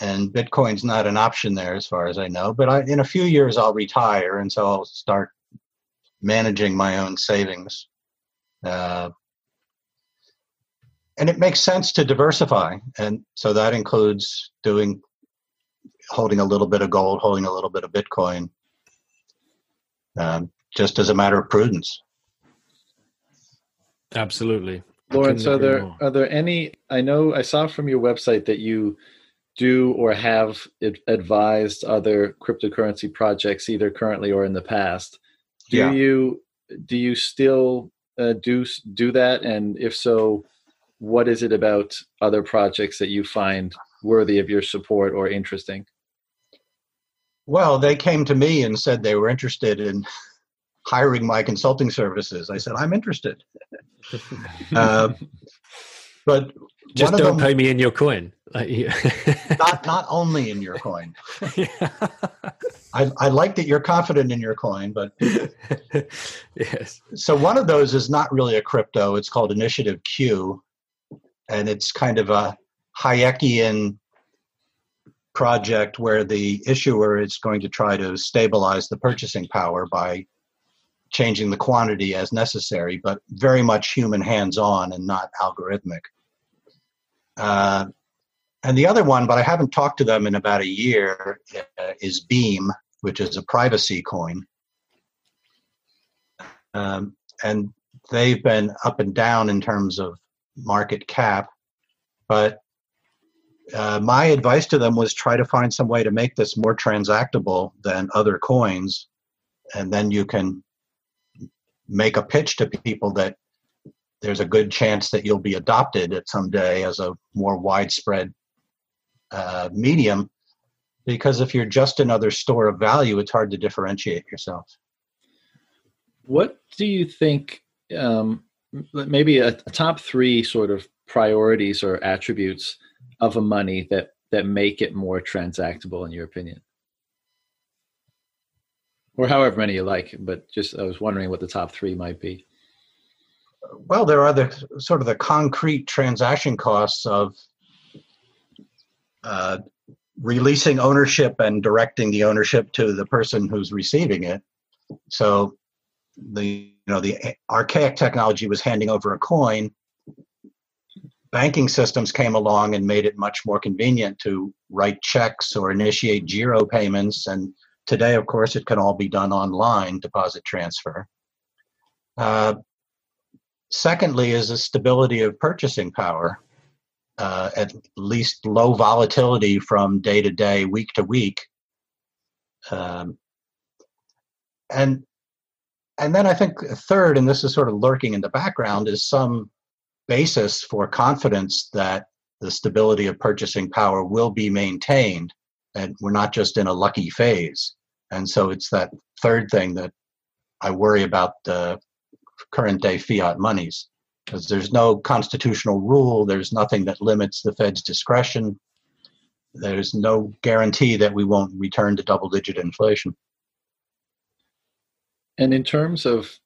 and Bitcoin's not an option there as far as I know. But I, in a few years, I'll retire, and so I'll start managing my own savings. Uh, and it makes sense to diversify, and so that includes doing holding a little bit of gold, holding a little bit of Bitcoin, um, just as a matter of prudence. Absolutely. Lawrence, are there more. are there any? I know I saw from your website that you do or have advised other cryptocurrency projects either currently or in the past do yeah. you do you still uh, do do that and if so what is it about other projects that you find worthy of your support or interesting well they came to me and said they were interested in hiring my consulting services. I said, I'm interested. uh, but just don't them, pay me in your coin. Not not only in your coin. Yeah. I, I like that you're confident in your coin, but yes. So one of those is not really a crypto. It's called Initiative Q, and it's kind of a Hayekian project where the issuer is going to try to stabilize the purchasing power by changing the quantity as necessary, but very much human hands on and not algorithmic. Uh, and the other one, but I haven't talked to them in about a year, uh, is Beam, which is a privacy coin. Um, and they've been up and down in terms of market cap. But uh, my advice to them was try to find some way to make this more transactable than other coins. And then you can make a pitch to people that there's a good chance that you'll be adopted at some day as a more widespread uh, medium because if you're just another store of value it's hard to differentiate yourself. What do you think um, maybe a, a, top three sort of priorities or attributes of a money that that make it more transactable in your opinion? Or however many you like but just i was wondering what the top three might be. Well, there are the sort of the concrete transaction costs of uh, releasing ownership and directing the ownership to the person who's receiving it. So the you know the archaic technology was handing over a coin. Banking systems came along and made it much more convenient to write checks or initiate giro payments. And today, of course, it can all be done online, deposit transfer. Uh, Secondly, is the stability of purchasing power, uh, at least low volatility from day to day, week to week. Um, and and then I think third, and this is sort of lurking in the background, is some basis for confidence that the stability of purchasing power will be maintained, and we're not just in a lucky phase. And so it's that third thing that I worry about the current day fiat monies because there's no constitutional rule, there's nothing that limits the Fed's discretion, there's no guarantee that we won't return to double digit inflation. And in terms of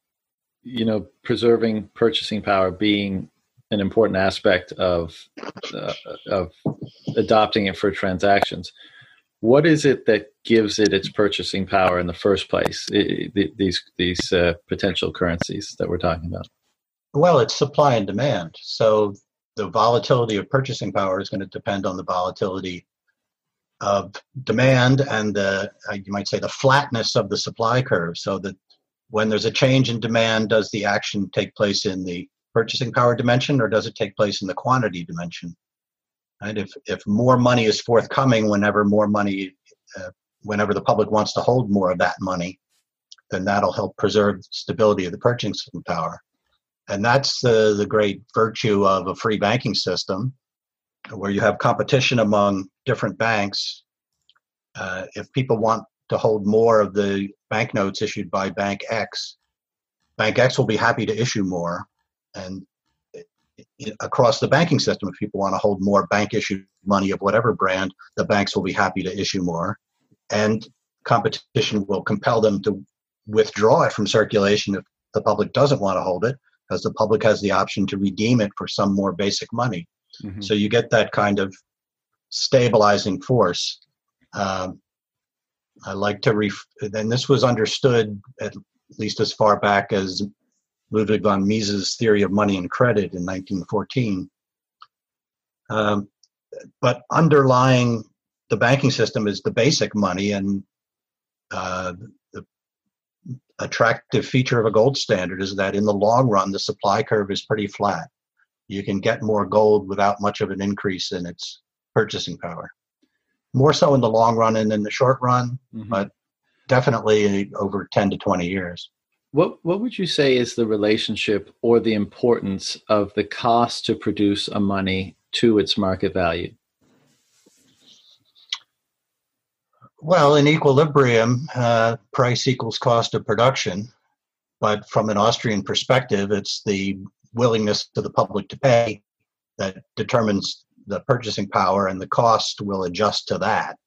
you know preserving purchasing power being an important aspect of uh, of adopting it for transactions what is it that gives it its purchasing power in the first place? It, these these uh, potential currencies that we're talking about. Well, it's supply and demand. So the volatility of purchasing power is going to depend on the volatility of demand and the uh, you might say the flatness of the supply curve. So that when there's a change in demand, does the action take place in the purchasing power dimension or does it take place in the quantity dimension? Right? If if more money is forthcoming whenever more money, uh, whenever the public wants to hold more of that money, then that'll help preserve stability of the purchasing power. And that's the the great virtue of a free banking system, where you have competition among different banks. Uh, if people want to hold more of the banknotes issued by Bank X, Bank X will be happy to issue more, and across the banking system. If people want to hold more bank issued money of whatever brand, the banks will be happy to issue more. And competition will compel them to withdraw it from circulation if the public doesn't want to hold it, because the public has the option to redeem it for some more basic money. Mm-hmm. So you get that kind of stabilizing force. Um, I like to ref, and this was understood at least as far back as Ludwig von Mises' theory of money and credit in 1914. Um, but underlying the banking system is the basic money, and uh, attractive feature of a gold standard is that in the long run, the supply curve is pretty flat. You can get more gold without much of an increase in its purchasing power. More so in the long run and in the short run, mm-hmm. but definitely over 10 to 20 years. What what would you say is the relationship or the importance of the cost to produce a money to its market value? Well, in equilibrium, uh, price equals cost of production. but from an Austrian perspective, it's the willingness of the public to pay that determines the purchasing power, and the cost will adjust to that.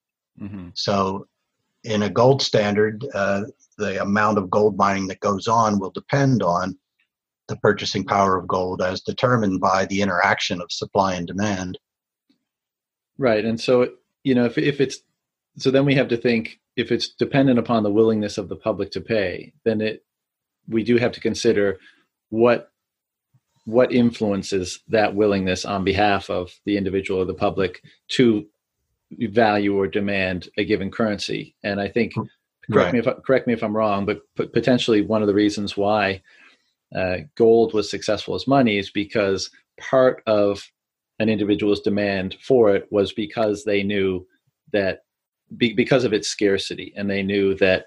Mm-hmm. So, in a gold standard, uh, the amount of gold mining that goes on will depend on the purchasing power of gold as determined by the interaction of supply and demand. Right. And so, you know, if, if it's so then we have to think if it's dependent upon the willingness of the public to pay, then it we do have to consider what what influences that willingness on behalf of the individual or the public to value or demand a given currency. And I think correct right. me if correct me if I'm wrong, but potentially one of the reasons why uh, gold was successful as money is because part of an individual's demand for it was because they knew that be, because of its scarcity, and they knew that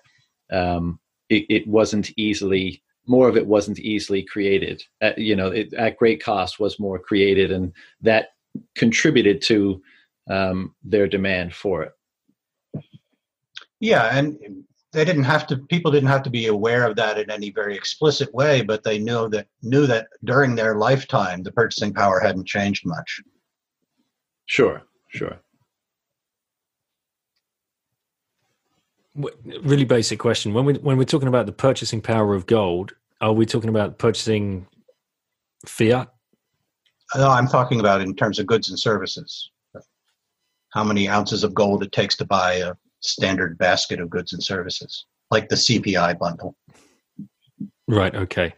um, it, it, wasn't easily more of it wasn't easily created. At, you know, it, at great cost was more created, and that contributed to um, their demand for it. Yeah, and they didn't have to. People didn't have to be aware of that in any very explicit way, but they knew that knew that during their lifetime, the purchasing power hadn't changed much. Sure, sure. Really basic question: when we when we're talking about the purchasing power of gold, are we talking about purchasing fiat? No, I'm talking about in terms of goods and services. How many ounces of gold it takes to buy a standard basket of goods and services, like the CPI bundle. Right. Okay.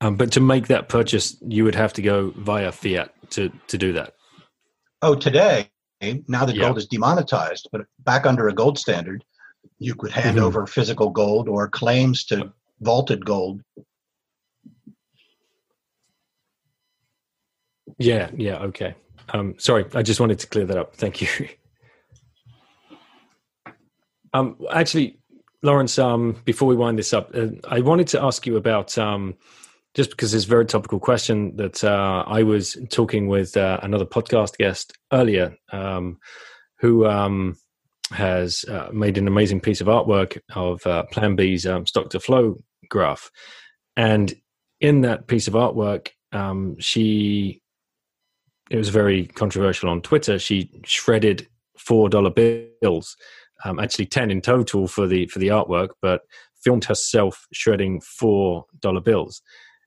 Um, but to make that purchase, you would have to go via fiat to to do that. Oh, today, now that gold is demonetized, but back under a gold standard, you could hand mm-hmm. over physical gold or claims to vaulted gold. Yeah. Yeah. Okay. Um, sorry, I just wanted to clear that up. Thank you. Um, actually, Lawrence, um, before we wind this up, uh, I wanted to ask you about um, just because it's a very topical question that uh, I was talking with uh, another podcast guest earlier um, who um, has uh, made an amazing piece of artwork of uh, Plan B's um, stock to flow graph. And in that piece of artwork, um, she, it was very controversial on Twitter, she shredded $4 bills um, actually 10 in total for the for the artwork but filmed herself shredding four dollar bills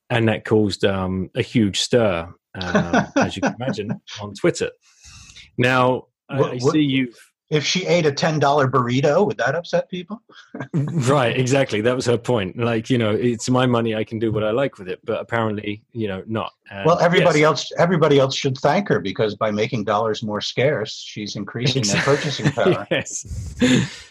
and that caused um, a huge stir um, as you can imagine on twitter now what, i see you've if she ate a ten dollar burrito, would that upset people? right, exactly. That was her point. Like, you know, it's my money; I can do what I like with it. But apparently, you know, not. And well, everybody yes. else, everybody else should thank her because by making dollars more scarce, she's increasing their purchasing power. yes,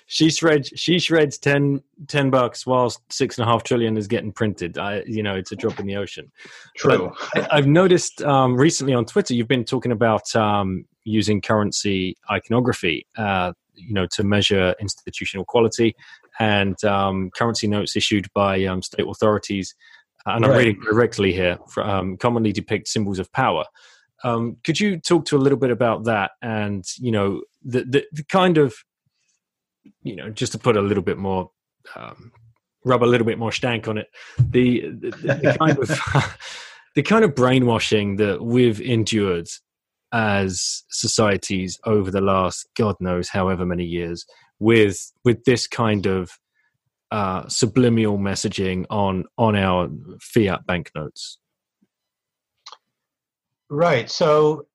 she shreds. She shreds 10, 10 bucks whilst six and a half trillion is getting printed. I, you know, it's a drop in the ocean. True. I, have noticed um, recently on Twitter, you've been talking about um, using currency iconography, uh, you know, to measure institutional quality and um, currency notes issued by um, state authorities. And I'm reading directly here. Um, commonly depict symbols of power. Um, could you talk to a little bit about that and you know the, the, the kind of you know just to put a little bit more um, rub a little bit more stank on it the, the, the kind of the kind of brainwashing that we've endured as societies over the last god knows however many years with with this kind of uh, subliminal messaging on on our fiat banknotes. Right. So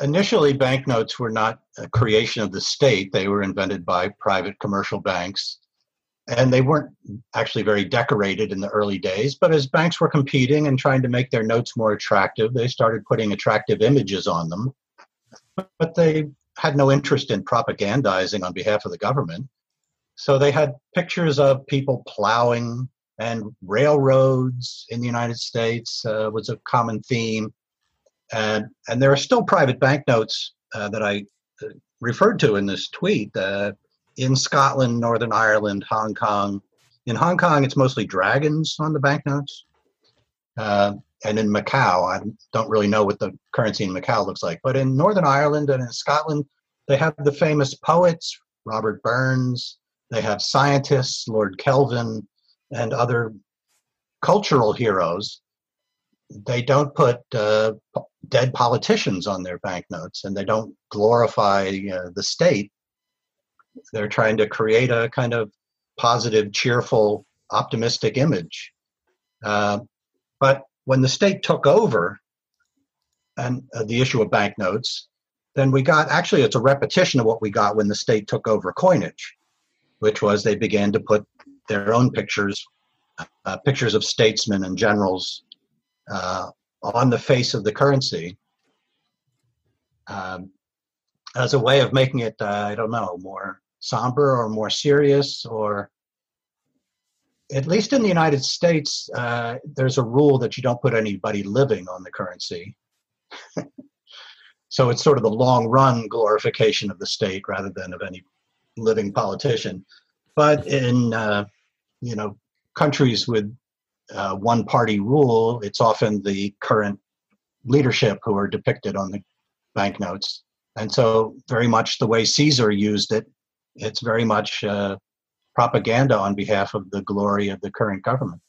initially banknotes were not a creation of the state. They were invented by private commercial banks and they weren't actually very decorated in the early days but as banks were competing and trying to make their notes more attractive they started putting attractive images on them. But they had no interest in propagandizing on behalf of the government. So they had pictures of people plowing and railroads in the united states uh, was a common theme. And and there are still private banknotes uh, that i uh, referred to in this tweet uh, in Scotland, Northern Ireland, Hong Kong. In Hong Kong, it's mostly dragons on the banknotes. Uh, and in Macau, I don't really know what the currency in Macau looks like, but in Northern Ireland and in Scotland, they have the famous poets, Robert Burns. They have scientists, Lord Kelvin. and other cultural heroes, they don't put uh, dead politicians on their banknotes and they don't glorify uh, the state. They're trying to create a kind of positive, cheerful, optimistic image. Uh, but when the state took over and uh, the issue of banknotes, then we got actually it's a repetition of what we got when the state took over coinage, which was they began to put their own pictures, uh, pictures of statesmen and generals uh, on the face of the currency um, as a way of making it, uh, I don't know, more somber or more serious or at least in the United States, uh, there's a rule that you don't put anybody living on the currency. so it's sort of the long run glorification of the state rather than of any living politician. But in uh, you know countries with uh, one party rule, it's often the current leadership who are depicted on the banknotes. And so, very much the way Caesar used it, it's very much uh, propaganda on behalf of the glory of the current government.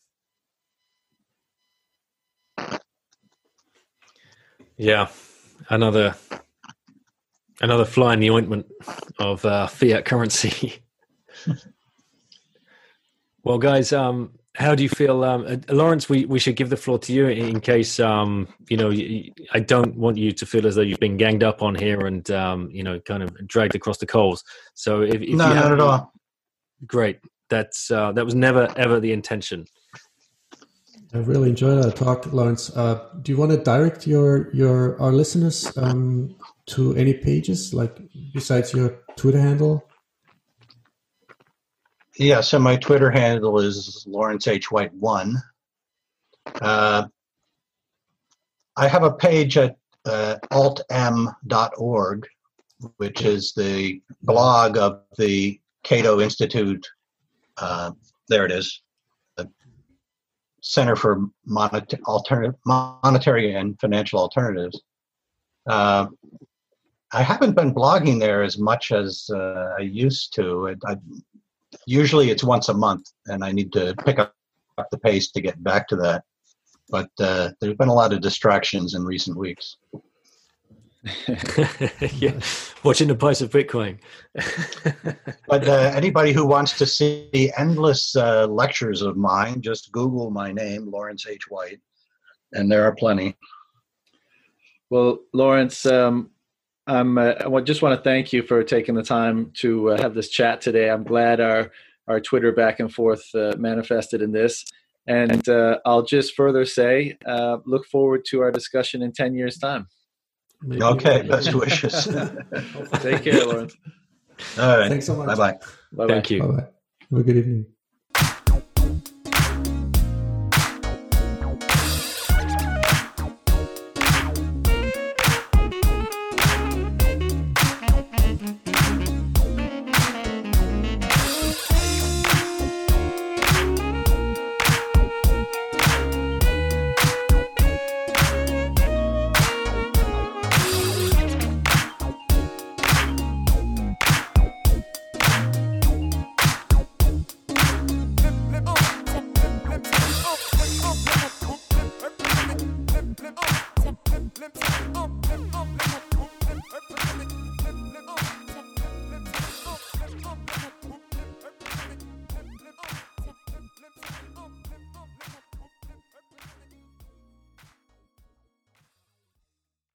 Yeah, another another fly in the ointment of uh, fiat currency. well, guys, um, how do you feel, um, uh, Lawrence? We, we should give the floor to you in case um, you know. I don't want you to feel as though you've been ganged up on here and um, you know, kind of dragged across the coals. So if, if no, you not at all. Great. That's uh, that was never ever the intention. I really enjoyed that talk, Lawrence. Uh, do you want to direct your your our listeners um, to any pages, like besides your Twitter handle? Yeah, so my Twitter handle is Lawrence H. White one. Uh, I have a page at uh, altm.org, which is the blog of the Cato Institute. Uh, there it is, the Center for Monet- Alternative, Monetary and Financial Alternatives. Uh, I haven't been blogging there as much as uh, I used to. I, usually it's once a month, and I need to pick up the pace to get back to that. But uh, there's been a lot of distractions in recent weeks. yeah, watching the price of Bitcoin. but uh, anybody who wants to see endless uh, lectures of mine, just Google my name, Lawrence H. White, and there are plenty. Well, Lawrence, um, I'm, uh, I just want to thank you for taking the time to uh, have this chat today. I'm glad our our Twitter back and forth uh, manifested in this. And uh, I'll just further say, uh, look forward to our discussion in 10 years' time. Maybe okay, best wishes. Take care, Lawrence. All right. Thanks so much. Bye bye. Thank you. Bye bye. Have a good evening.